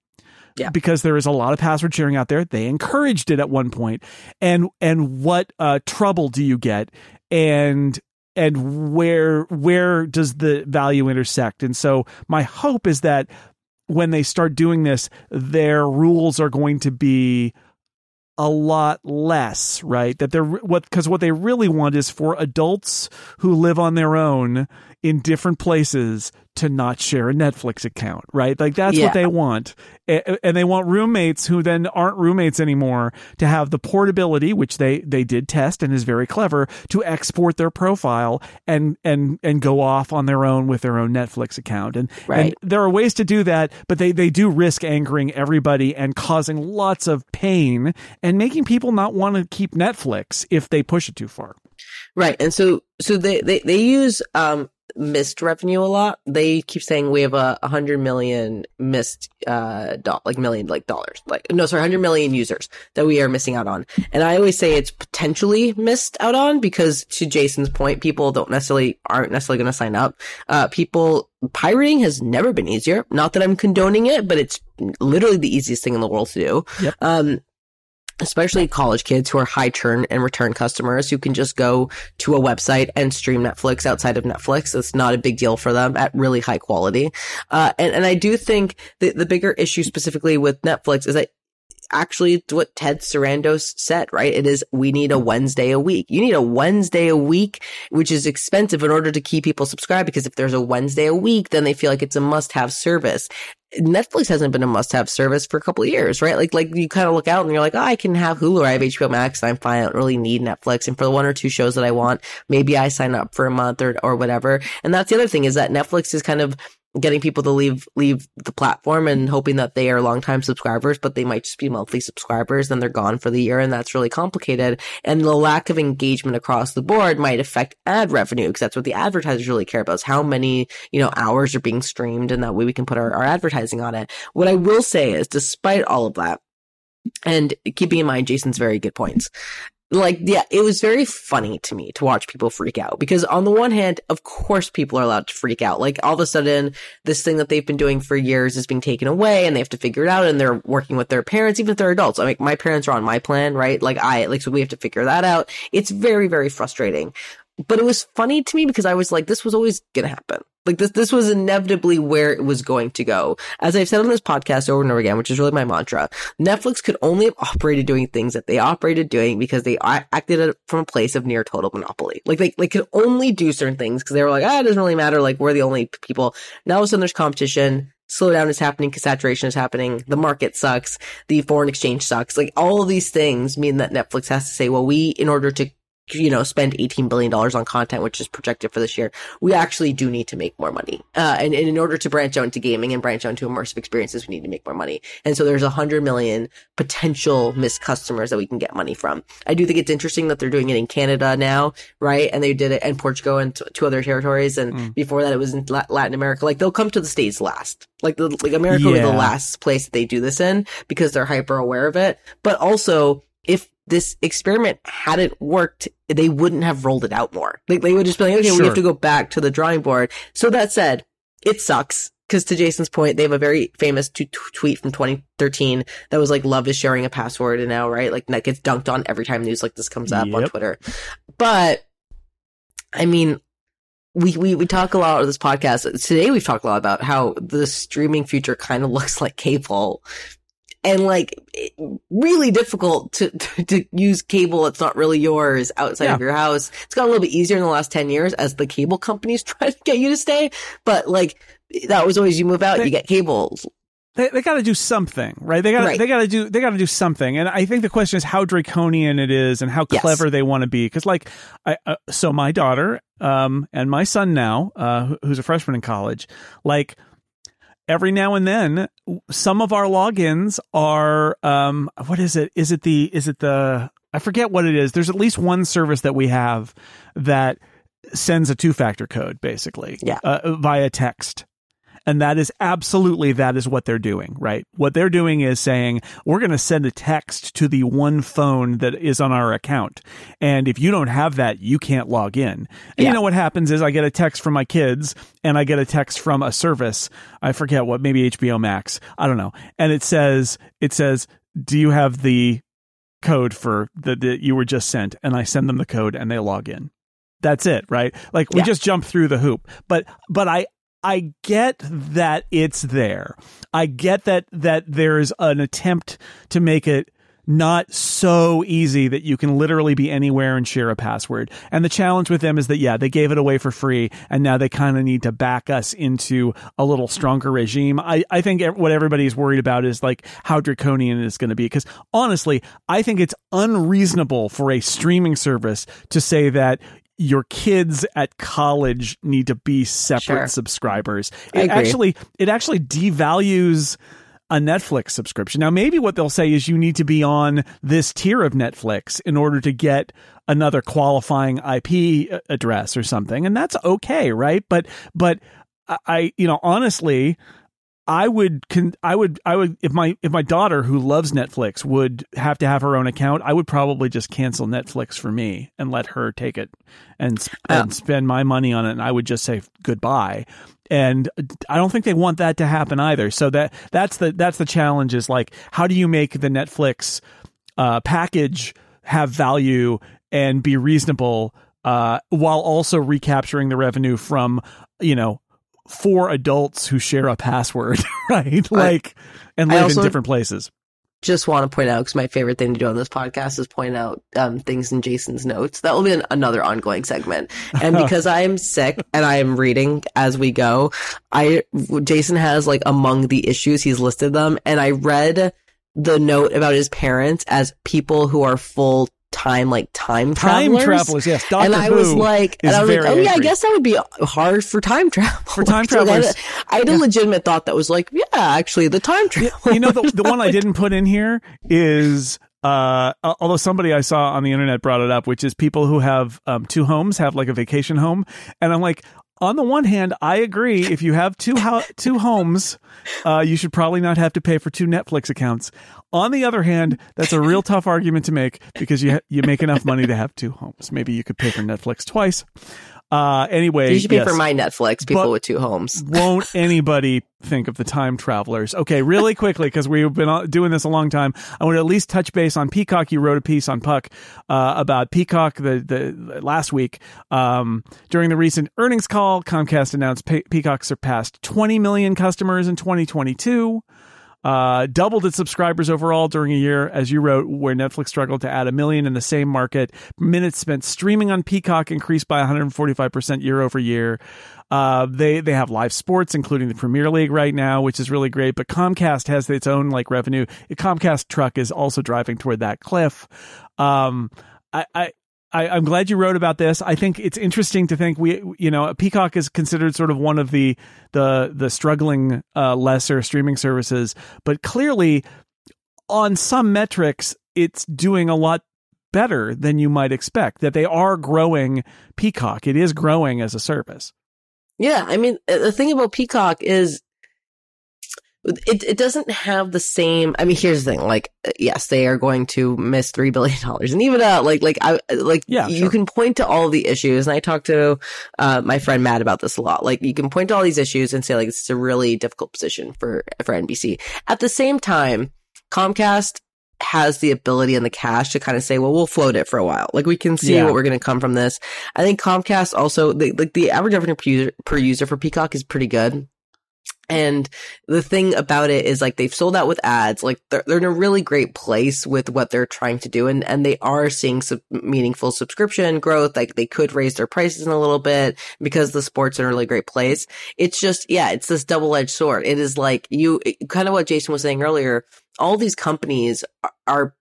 Speaker 2: Yeah.
Speaker 1: because there is a lot of password sharing out there. They encouraged it at one point, and and what uh, trouble do you get, and and where where does the value intersect? And so my hope is that when they start doing this, their rules are going to be a lot less, right? That they're what because what they really want is for adults who live on their own in different places to not share a Netflix account, right? Like that's
Speaker 2: Yeah.
Speaker 1: what they want. And they want roommates who then aren't roommates anymore to have the portability, which they they did test and is very clever, to export their profile and and and go off on their own with their own Netflix account. And
Speaker 2: Right.
Speaker 1: and there are ways to do that, but they, they do risk angering everybody and causing lots of pain and making people not want to keep Netflix if they push it too far.
Speaker 2: Right. And so, so they, they, they use, um, missed revenue a lot. They keep saying we have a, a hundred million missed, uh, do- like million, like dollars, like, no, sorry, hundred million users that we are missing out on. And I always say it's potentially missed out on because to Jason's point, people don't necessarily, aren't necessarily going to sign up. Uh, people, pirating has never been easier. Not that I'm condoning it, but it's literally the easiest thing in the world to do.
Speaker 1: Yep.
Speaker 2: Um, especially college kids who are high churn and return customers who can just go to a website and stream Netflix outside of Netflix. It's not a big deal for them at really high quality. Uh, and, and I do think the, the bigger issue specifically with Netflix is that actually what Ted Sarandos said, right? It is, we need a Wednesday a week. You need a Wednesday a week, which is expensive in order to keep people subscribed because if there's a Wednesday a week, then they feel like it's a must have service. Netflix hasn't been a must have service for a couple of years, right? Like, like you kind of look out and you're like, oh, I can have Hulu or I have HBO Max and I'm fine. I don't really need Netflix. And for the one or two shows that I want, maybe I sign up for a month or, or whatever. And that's the other thing is that Netflix is kind of getting people to leave leave the platform and hoping that they are longtime subscribers, but they might just be monthly subscribers, then they're gone for the year, and that's really complicated. And the lack of engagement across the board might affect ad revenue because that's what the advertisers really care about: is how many you know hours are being streamed, and that way we can put our, our advertising on it. What I will say is, despite all of that, and keeping in mind Jason's very good points. Like yeah it was very funny to me to watch people freak out because on the one hand of course people are allowed to freak out. Like all of a sudden this thing that they've been doing for years is being taken away and they have to figure it out and they're working with their parents even if they're adults. I mean my parents are on my plan right? Like i like so we have to figure that out. It's very very frustrating. But it was funny to me because i was like this was always gonna happen like this, this was inevitably where it was going to go. As I've said on this podcast over and over again, which is really my mantra, Netflix could only have operated doing things that they operated doing because they acted from a place of near total monopoly. Like they, they could only do certain things because they were like, ah, it doesn't really matter. Like we're the only people. Now all of a sudden there's competition. Slowdown is happening because saturation is happening. The market sucks. The foreign exchange sucks. Like all of these things mean that Netflix has to say, well, we, in order to you know, spend $18 billion on content, which is projected for this year, we actually do need to make more money. Uh, and, and, in order to branch out into gaming and branch out into immersive experiences, we need to make more money. And so there's a hundred million potential missed customers that we can get money from. I do think it's interesting that they're doing it in Canada now, right? And they did it in Portugal and t- two other territories. And mm. before that, it was in Latin America. Like they'll come to the States last. Like the, like America yeah. will be the last place that they do this in because they're hyper aware of it. But also, if this experiment hadn't worked, they wouldn't have rolled it out more. Like they would just be like, okay, sure. we have to go back to the drawing board. So that said, it sucks. Cause to Jason's point, they have a very famous t- tweet from 2013 that was like, love is sharing a password. And now, right? Like that gets dunked on every time news like this comes up yep. on Twitter. But I mean, we, we, we talk a lot on this podcast. Today we've talked a lot about how the streaming future kind of looks like cable and like really difficult to, to, use cable that's not really yours outside yeah. of your house. It's got a little bit easier in the last 10 years as the cable companies try to get you to stay. But like that was always you move out, they, you get cables.
Speaker 1: They, they got to do something, right? They got right. they got to do they got to do something. And I think the question is how draconian it is and how clever yes. they want to be. Because like, I, uh, so my daughter um and my son now, uh, who's a freshman in college, like every now and then some of our logins are um what is it? Is it the is it the i forget what it is. There's at least one service that we have that sends a two factor code basically
Speaker 2: yeah.
Speaker 1: Uh, via text and that is absolutely that is what they're doing, right? What they're doing is saying, we're going to send a text to the one phone that is on our account. And if you don't have that, you can't log in. And yeah. you know what happens is I get a text from my kids and I get a text from a service. I forget what, maybe HBO Max. I don't know. And it says, it says, do you have the code for that you were just sent? And I send them the code and they log in that's it right like we yeah. just jump through the hoop but but i I get that it's there. I get that that there's an attempt to make it not so easy that you can literally be anywhere and share a password. And the challenge with them is that, yeah, they gave it away for free and now they kind of need to back us into a little stronger regime. I, I think what everybody's worried about is like how draconian it's going to be. Because honestly, I think it's unreasonable for a streaming service to say that your kids at college need to be separate sure. subscribers. It actually it actually devalues a Netflix subscription. Now maybe what they'll say is you need to be on this tier of Netflix in order to get another qualifying IP address or something and that's okay, right? But but I you know honestly I would con- I would I would if my if my daughter who loves Netflix would have to have her own account, I would probably just cancel Netflix for me and let her take it and, sp- um, and spend my money on it and I would just say goodbye. And I don't think they want that to happen either. So that that's the that's the challenge is like how do you make the Netflix uh, package have value and be reasonable uh, while also recapturing the revenue from you know four adults who share a password, right? Like, and live in different places.
Speaker 2: Just want to point out because my favorite thing to do on this podcast is point out um, things in Jason's notes. That will be an, another ongoing segment. And because I am sick and I am reading as we go, I Jason has like among the issues he's listed them, and I read the note about his parents as people who are full time like time travelers.
Speaker 1: Time travelers, yes. Doctor
Speaker 2: and I
Speaker 1: Who
Speaker 2: was like, and I was like, oh yeah, I guess that would be hard for time travel.
Speaker 1: For time travelers,
Speaker 2: like I, I, had a yeah. legitimate thought that was like, yeah, actually, the time travel.
Speaker 1: You know, the, the one I didn't put in here is uh, although somebody I saw on the internet brought it up, which is people who have um, two homes have like a vacation home, and I'm like, on the one hand, I agree. If you have two ho- two homes, uh, you should probably not have to pay for two Netflix accounts. On the other hand, that's a real tough argument to make because you ha- you make enough money to have two homes. Maybe you could pay for Netflix twice. Uh, anyway,
Speaker 2: You should pay
Speaker 1: yes.
Speaker 2: for my Netflix, people
Speaker 1: But-
Speaker 2: with two homes.
Speaker 1: Won't anybody think of the time travelers? Okay, really quickly, because we've been doing this a long time. I want to at least touch base on Peacock. You wrote a piece on Puck uh, about Peacock the, the last week. Um, during the recent earnings call, Comcast announced Pe- Peacock surpassed 20 million customers in 2022. Uh, doubled its subscribers overall during a year, as you wrote, where Netflix struggled to add a million in the same market. Minutes spent streaming on Peacock increased by 145% year over year. Uh, they they have live sports, including the Premier League right now, which is really great. But Comcast has its own like revenue. Comcast truck is also driving toward that cliff. Um, I, I I, I'm glad you wrote about this. I think it's interesting to think we, you know, Peacock is considered sort of one of the the the struggling uh, lesser streaming services, but clearly, on some metrics, it's doing a lot better than you might expect. That they are growing Peacock. It is growing as a service.
Speaker 2: Yeah, I mean, uh, the thing about Peacock is it it doesn't have the same. I mean, here's the thing: like, uh, yes, they are going to miss three billion dollars, and even uh, like like I like
Speaker 1: Yeah,
Speaker 2: you
Speaker 1: sure.
Speaker 2: can point to all the issues, and I talked to uh, my friend Matt about this a lot. Like, you can point to all these issues and say like this is a really difficult position for for NBC. At the same time, Comcast has the ability and the cash to kind of say, well, we'll float it for a while. Like we can see
Speaker 1: Yeah.
Speaker 2: what we're going to come from this. I think Comcast also, the, like the average revenue per user, per user for Peacock is pretty good. And the thing about it is like they've sold out with ads. Like they're, they're in a really great place with what they're trying to do. And, and they are seeing some meaningful subscription growth. Like they could raise their prices in a little bit because the sport's in a really great place. It's just, yeah, it's this double edged sword. It is like you, kind of what Jason was saying earlier. All these companies are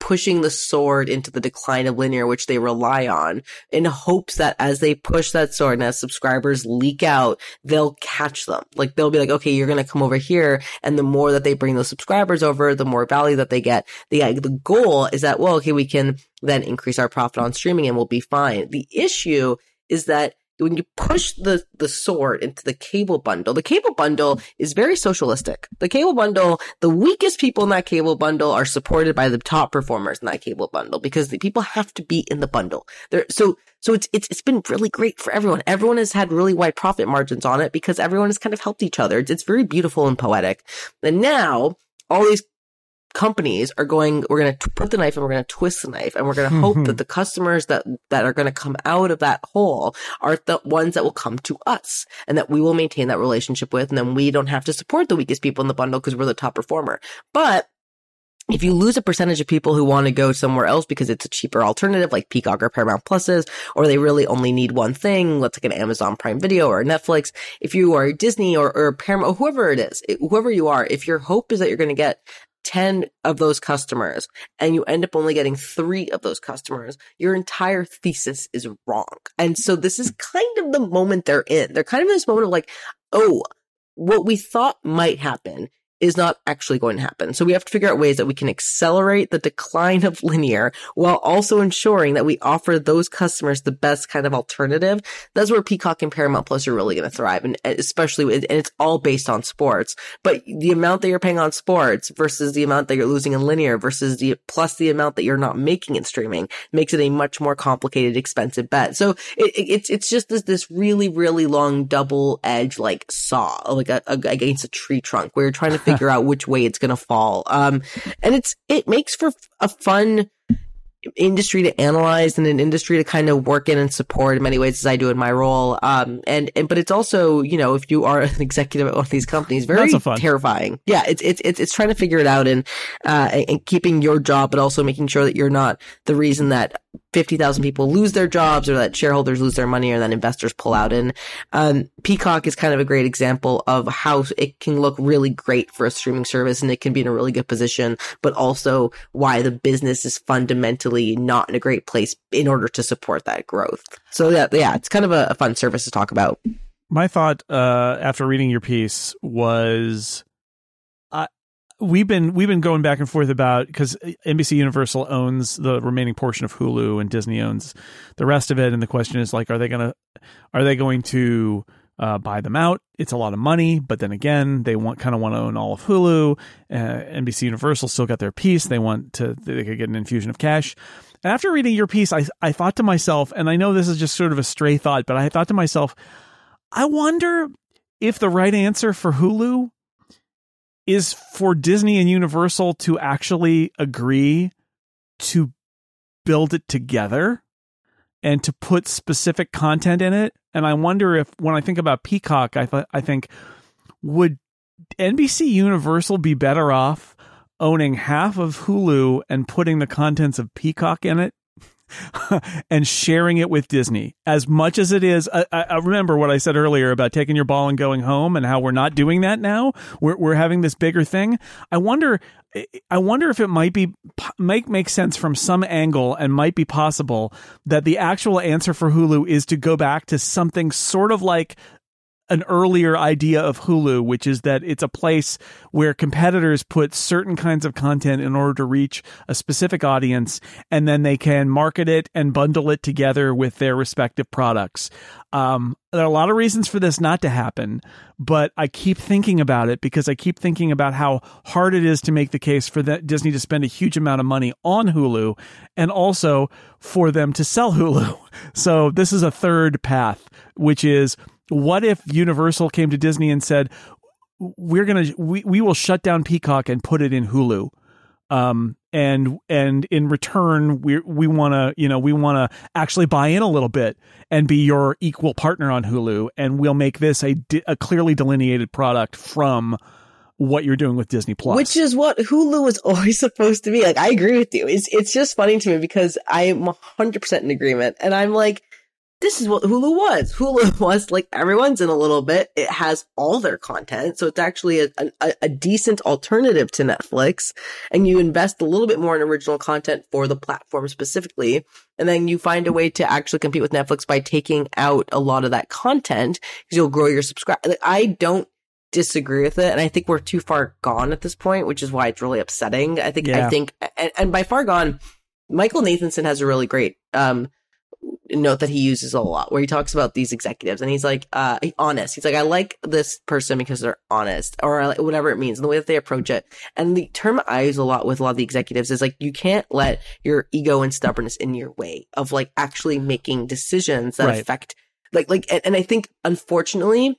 Speaker 2: pushing the sword into the decline of linear, which they rely on in hopes that as they push that sword and as subscribers leak out, they'll catch them. Like they'll be like, okay, you're going to come over here. And the more that they bring those subscribers over, the more value that they get. The, uh, the goal is that, well, okay, we can then increase our profit on streaming and we'll be fine. The issue is that when you push the, the sword into the cable bundle, the cable bundle is very socialistic. The cable bundle, the weakest people in that cable bundle are supported by the top performers in that cable bundle because the people have to be in the bundle. There, so, so it's, it's, it's been really great for everyone. Everyone has had really wide profit margins on it because everyone has kind of helped each other. It's, it's very beautiful and poetic. And now all these companies are going, we're going to put the knife and we're going to twist the knife and we're going to hope that mm-hmm. the customers that, that are going to come out of that hole are the ones that will come to us and that we will maintain that relationship with. And then we don't have to support the weakest people in the bundle because we're the top performer. But if you lose a percentage of people who want to go somewhere else because it's a cheaper alternative like Peacock or Paramount Pluses, or they really only need one thing, let's like an Amazon Prime Video or Netflix. If you are Disney or, or Paramount, or whoever it is, whoever you are, if your hope is that you're going to get 10 of those customers and you end up only getting three of those customers, your entire thesis is wrong. And so this is kind of the moment they're in. They're kind of in this moment of like, oh, what we thought might happen is not actually going to happen. So we have to figure out ways that we can accelerate the decline of linear while also ensuring that we offer those customers the best kind of alternative. That's where Peacock and Paramount Plus are really going to thrive. And especially, and it's all based on sports, but the amount that you're paying on sports versus the amount that you're losing in linear versus the plus the amount that you're not making in streaming makes it a much more complicated, expensive bet. So it, it's, it's just this, this really, really long double edge like saw, like a, a, against a tree trunk where you're trying to figure out which way it's going to fall. Um, and it's, it makes for a fun industry to analyze and an industry to kind of work in and support in many ways as I do in my role. Um, and, and, but it's also, you know, if you are an executive at one of these companies, very terrifying. Yeah. It's, it's, it's, it's trying to figure it out and, uh, and, and keeping your job, but also making sure that you're not the reason that 50,000 people lose their jobs or that shareholders lose their money or that investors pull out. And, um, Peacock is kind of a great example of how it can look really great for a streaming service and it can be in a really good position, but also why the business is fundamentally not in a great place in order to support that growth. So yeah, yeah, it's kind of a, a fun service to talk about.
Speaker 1: my thought uh, after reading your piece was we've been we've been going back and forth about because NBC Universal owns the remaining portion of Hulu and Disney owns the rest of it, and the question is like, are they gonna are they going to uh, buy them out? It's a lot of money, but then again, they want kind of want to own all of Hulu. Uh, NBC Universal still got their piece. They want to they could get an infusion of cash. And after reading your piece, I I thought to myself, and I know this is just sort of a stray thought, but I thought to myself, I wonder if the right answer for Hulu is for Disney and Universal to actually agree to build it together and to put specific content in it. And I wonder if when I think about Peacock, I th- I think would NBC Universal be better off owning half of Hulu and putting the contents of Peacock in it and sharing it with Disney as much as it is. I, I, remember what I said earlier about taking your ball and going home and how we're not doing that now. We're, we're having this bigger thing. I wonder, I wonder if it might be, make, make sense from some angle and might be possible that the actual answer for Hulu is to go back to something sort of like an earlier idea of Hulu, which is that it's a place where competitors put certain kinds of content in order to reach a specific audience, and then they can market it and bundle it together with their respective products. Um, there are a lot of reasons for this not to happen, but I keep thinking about it because I keep thinking about how hard it is to make the case for Disney to spend a huge amount of money on Hulu and also for them to sell Hulu. So this is a third path, which is what if Universal came to Disney and said, "We're gonna we we will shut down Peacock and put it in Hulu." Um, and and in return we we want to you know we want to actually buy in a little bit and be your equal partner on Hulu and we'll make this a a clearly delineated product from what you're doing with Disney Plus.
Speaker 2: Which is what Hulu was always supposed to be. Like I agree with you. It's it's just funny to me because I'm 100% in agreement and I'm like this is what Hulu was. Hulu was like everyone's in a little bit. It has all their content. So it's actually a, a, a, decent alternative to Netflix. And you invest a little bit more in original content for the platform specifically. And then you find a way to actually compete with Netflix by taking out a lot of that content because you'll grow your subscribe. Like, I don't disagree with it. And I think we're too far gone at this point, which is why it's really upsetting. I think, yeah. I think, and, and by far gone, Michael Nathanson has a really great, um, note that he uses a lot where he talks about these executives and he's like uh honest he's like i like this person because they're honest or like whatever it means and the way that they approach it and the term i use a lot with a lot of the executives is like you can't let your ego and stubbornness in your way of like actually making decisions that right. affect like like and, and i think unfortunately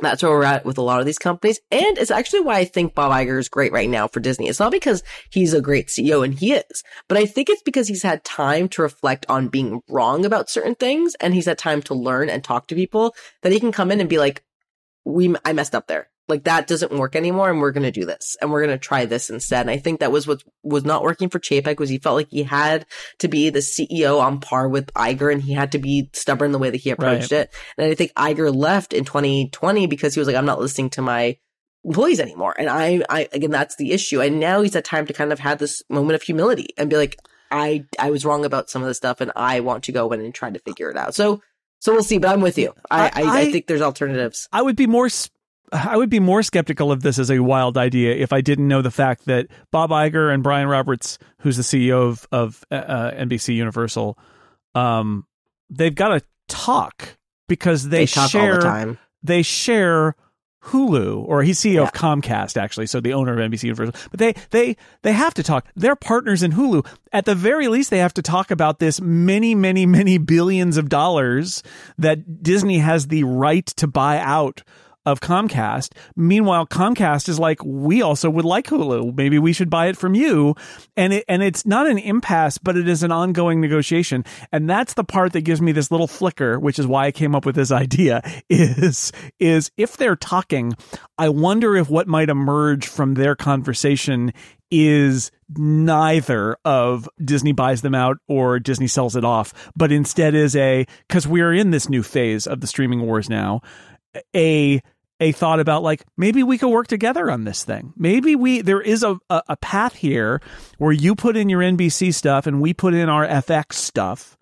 Speaker 2: that's where we're at with a lot of these companies. And it's actually why I think Bob Iger is great right now for Disney. It's not because he's a great CEO and he is, but I think it's because he's had time to reflect on being wrong about certain things and he's had time to learn and talk to people that he can come in and be like, we, I messed up there like that doesn't work anymore and we're going to do this and we're going to try this instead. And I think that was what was not working for Chapek was he felt like he had to be the CEO on par with Iger and he had to be stubborn the way that he approached right. it. And I think Iger left in 2020 because he was like, I'm not listening to my employees anymore. And I, I, again, that's the issue. And now he's had time to kind of have this moment of humility and be like, I, I was wrong about some of the stuff and I want to go in and try to figure it out. So, so we'll see, but I'm with you. I, I, I, I think there's alternatives.
Speaker 1: I would be more I would be more skeptical of this as a wild idea if I didn't know the fact that Bob Iger and Brian Roberts, who's the CEO of of uh, uh NBC Universal, um, they've got to talk because they,
Speaker 2: they
Speaker 1: share
Speaker 2: the
Speaker 1: they share Hulu or he's CEO yeah. of Comcast actually, so the owner of NBC Universal. But they they they have to talk. They're partners in Hulu. At the very least, they have to talk about this many many many billions of dollars that Disney has the right to buy out of Comcast. Meanwhile, Comcast is like, we also would like Hulu. Maybe we should buy it from you. And it, and it's not an impasse, but it is an ongoing negotiation. And that's the part that gives me this little flicker, which is why I came up with this idea is, is if they're talking, I wonder if what might emerge from their conversation is neither of Disney buys them out or Disney sells it off, but instead is a, cause we're in this new phase of the streaming wars now a a thought about like maybe we could work together on this thing. Maybe we there is a, a, a path here where you put in your NBC stuff and we put in our FX stuff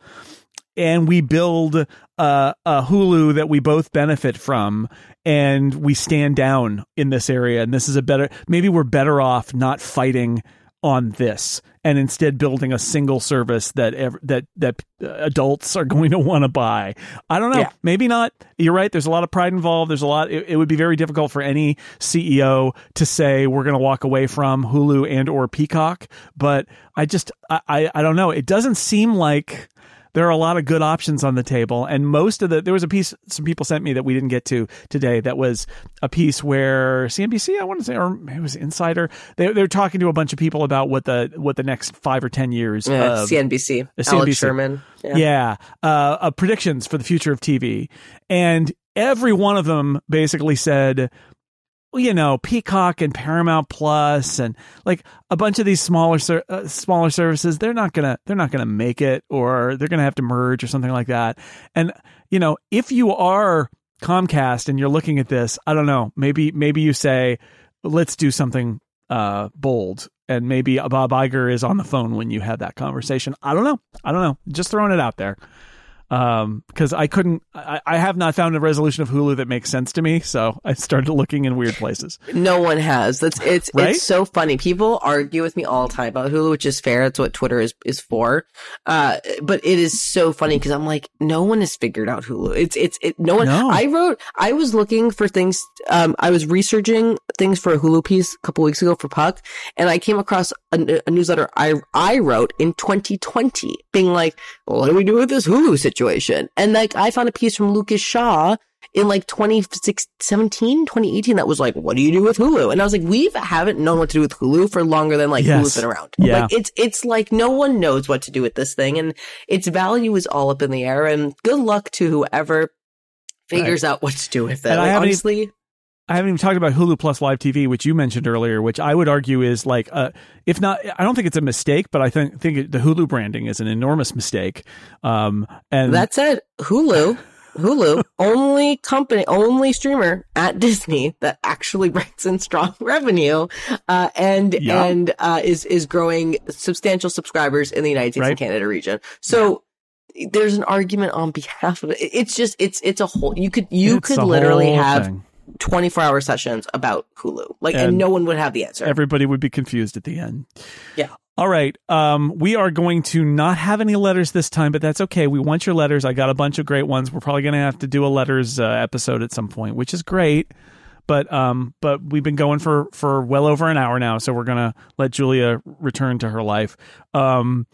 Speaker 1: and we build uh, a Hulu that we both benefit from, and we stand down in this area. And this is a better. Maybe we're better off not fighting on this and instead building a single service that ev- that that uh, adults are going to want to buy. I don't know.
Speaker 2: Yeah.
Speaker 1: Maybe not. You're right. There's a lot of pride involved. There's a lot. It, it would be very difficult for any CEO to say we're going to walk away from Hulu and or Peacock. But I just I, I I don't know. It doesn't seem like there are a lot of good options on the table and most of the there was a piece some people sent me that we didn't get to today that was a piece where CNBC I want to say or it was Insider they they're talking to a bunch of people about what the what the next 5 or 10 years
Speaker 2: Yeah,
Speaker 1: of
Speaker 2: CNBC.
Speaker 1: uh, CNBC.
Speaker 2: Alex Sherman.
Speaker 1: yeah,
Speaker 2: Yeah.
Speaker 1: uh, uh, predictions for the future of TV, and every one of them basically said, you know, Peacock and Paramount Plus, and like a bunch of these smaller uh, smaller services, they're not gonna they're not gonna make it, or they're gonna have to merge or something like that. And you know, if you are Comcast and you're looking at this, I don't know, maybe maybe you say, let's do something uh, bold. And maybe Bob Iger is on the phone when you have that conversation. I don't know. I don't know. Just throwing it out there. Um, because I couldn't, I, I have not found a resolution of Hulu that makes sense to me. So I started looking in weird places.
Speaker 2: No one has. That's it's
Speaker 1: Right?
Speaker 2: it's so funny. People argue with me all the time about Hulu, which is fair. That's what Twitter is is for. Uh, but it is so funny because I'm like, no one has figured out Hulu. It's it's it. No one.
Speaker 1: No.
Speaker 2: I wrote. I was looking for things. Um, I was researching things for a Hulu piece a couple weeks ago for Puck, and I came across a, a newsletter I I wrote in 2020, being like, well, what do we do with this Hulu situation? And like, I found a piece from Lucas Shaw in like 2017, 2018 that was like, what do you do with Hulu? And I was like, we haven't known what to do with Hulu for longer than like
Speaker 1: Yes.
Speaker 2: Hulu's been around.
Speaker 1: Yeah.
Speaker 2: Like it's, it's like no one knows what to do with this thing and its value is all up in the air and good luck to whoever figures out what to do with it. Like, honestly,
Speaker 1: I haven't even talked about Hulu Plus Live TV, which you mentioned earlier, which I would argue is like, uh, if not, I don't think it's a mistake, but I think think the Hulu branding is an enormous mistake. Um, and
Speaker 2: that said, Hulu, Hulu, only company, only streamer at Disney that actually brings in strong revenue, uh, and,
Speaker 1: Yeah.
Speaker 2: and, uh, is, is growing substantial subscribers in the United States
Speaker 1: Right.
Speaker 2: and Canada region. So, There's an argument on behalf of it. It's just, it's, it's a whole, you could, you
Speaker 1: it's
Speaker 2: could literally have
Speaker 1: thing.
Speaker 2: 24 hour sessions about Hulu. Like, and,
Speaker 1: And
Speaker 2: no one would have the answer.
Speaker 1: everybody would be confused at the end.
Speaker 2: Yeah.
Speaker 1: All right. Um, we are going to not have any letters this time, but that's okay. We want your letters. I got a bunch of great ones. We're probably going to have to do a letters uh, episode at some point, which is great. But um, but we've been going for for well over an hour now, so we're gonna let Julia return to her life. Um,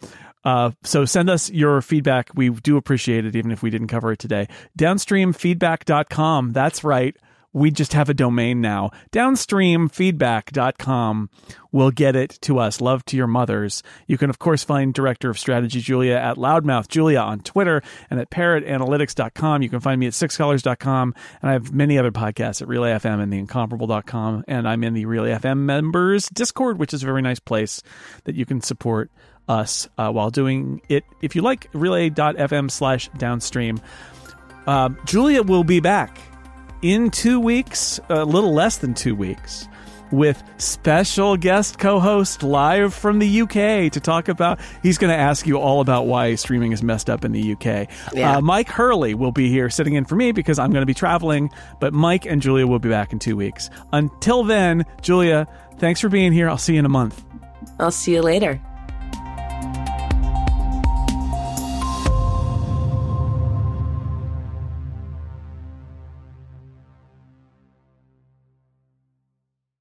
Speaker 1: uh, so send us your feedback. We do appreciate it, even if we didn't cover it today. Downstreamfeedback.com. That's right. We just have a domain now. Downstreamfeedback.com will get it to us. Love to your mothers. You can, of course, find Director of Strategy Julia at Loudmouth Julia on Twitter and at parrotanalytics.com. You can find me at sixcolors.com. And I have many other podcasts at Relay FM and theincomparable.com. And I'm in the Relay FM members Discord, which is a very nice place that you can support us uh, while doing it. If you like, relay.fm slash downstream. Uh, Julia will be back in two weeks, a little less than two weeks, with special guest co-host live from the UK to talk about. He's going to ask you all about why streaming is messed up in the UK.
Speaker 2: Yeah.
Speaker 1: Uh, Mike Hurley will be here sitting in for me because I'm going to be traveling, but Mike and Julia will be back in two weeks. Until then, Julia, thanks for being here. I'll see you in a month.
Speaker 2: I'll see you later.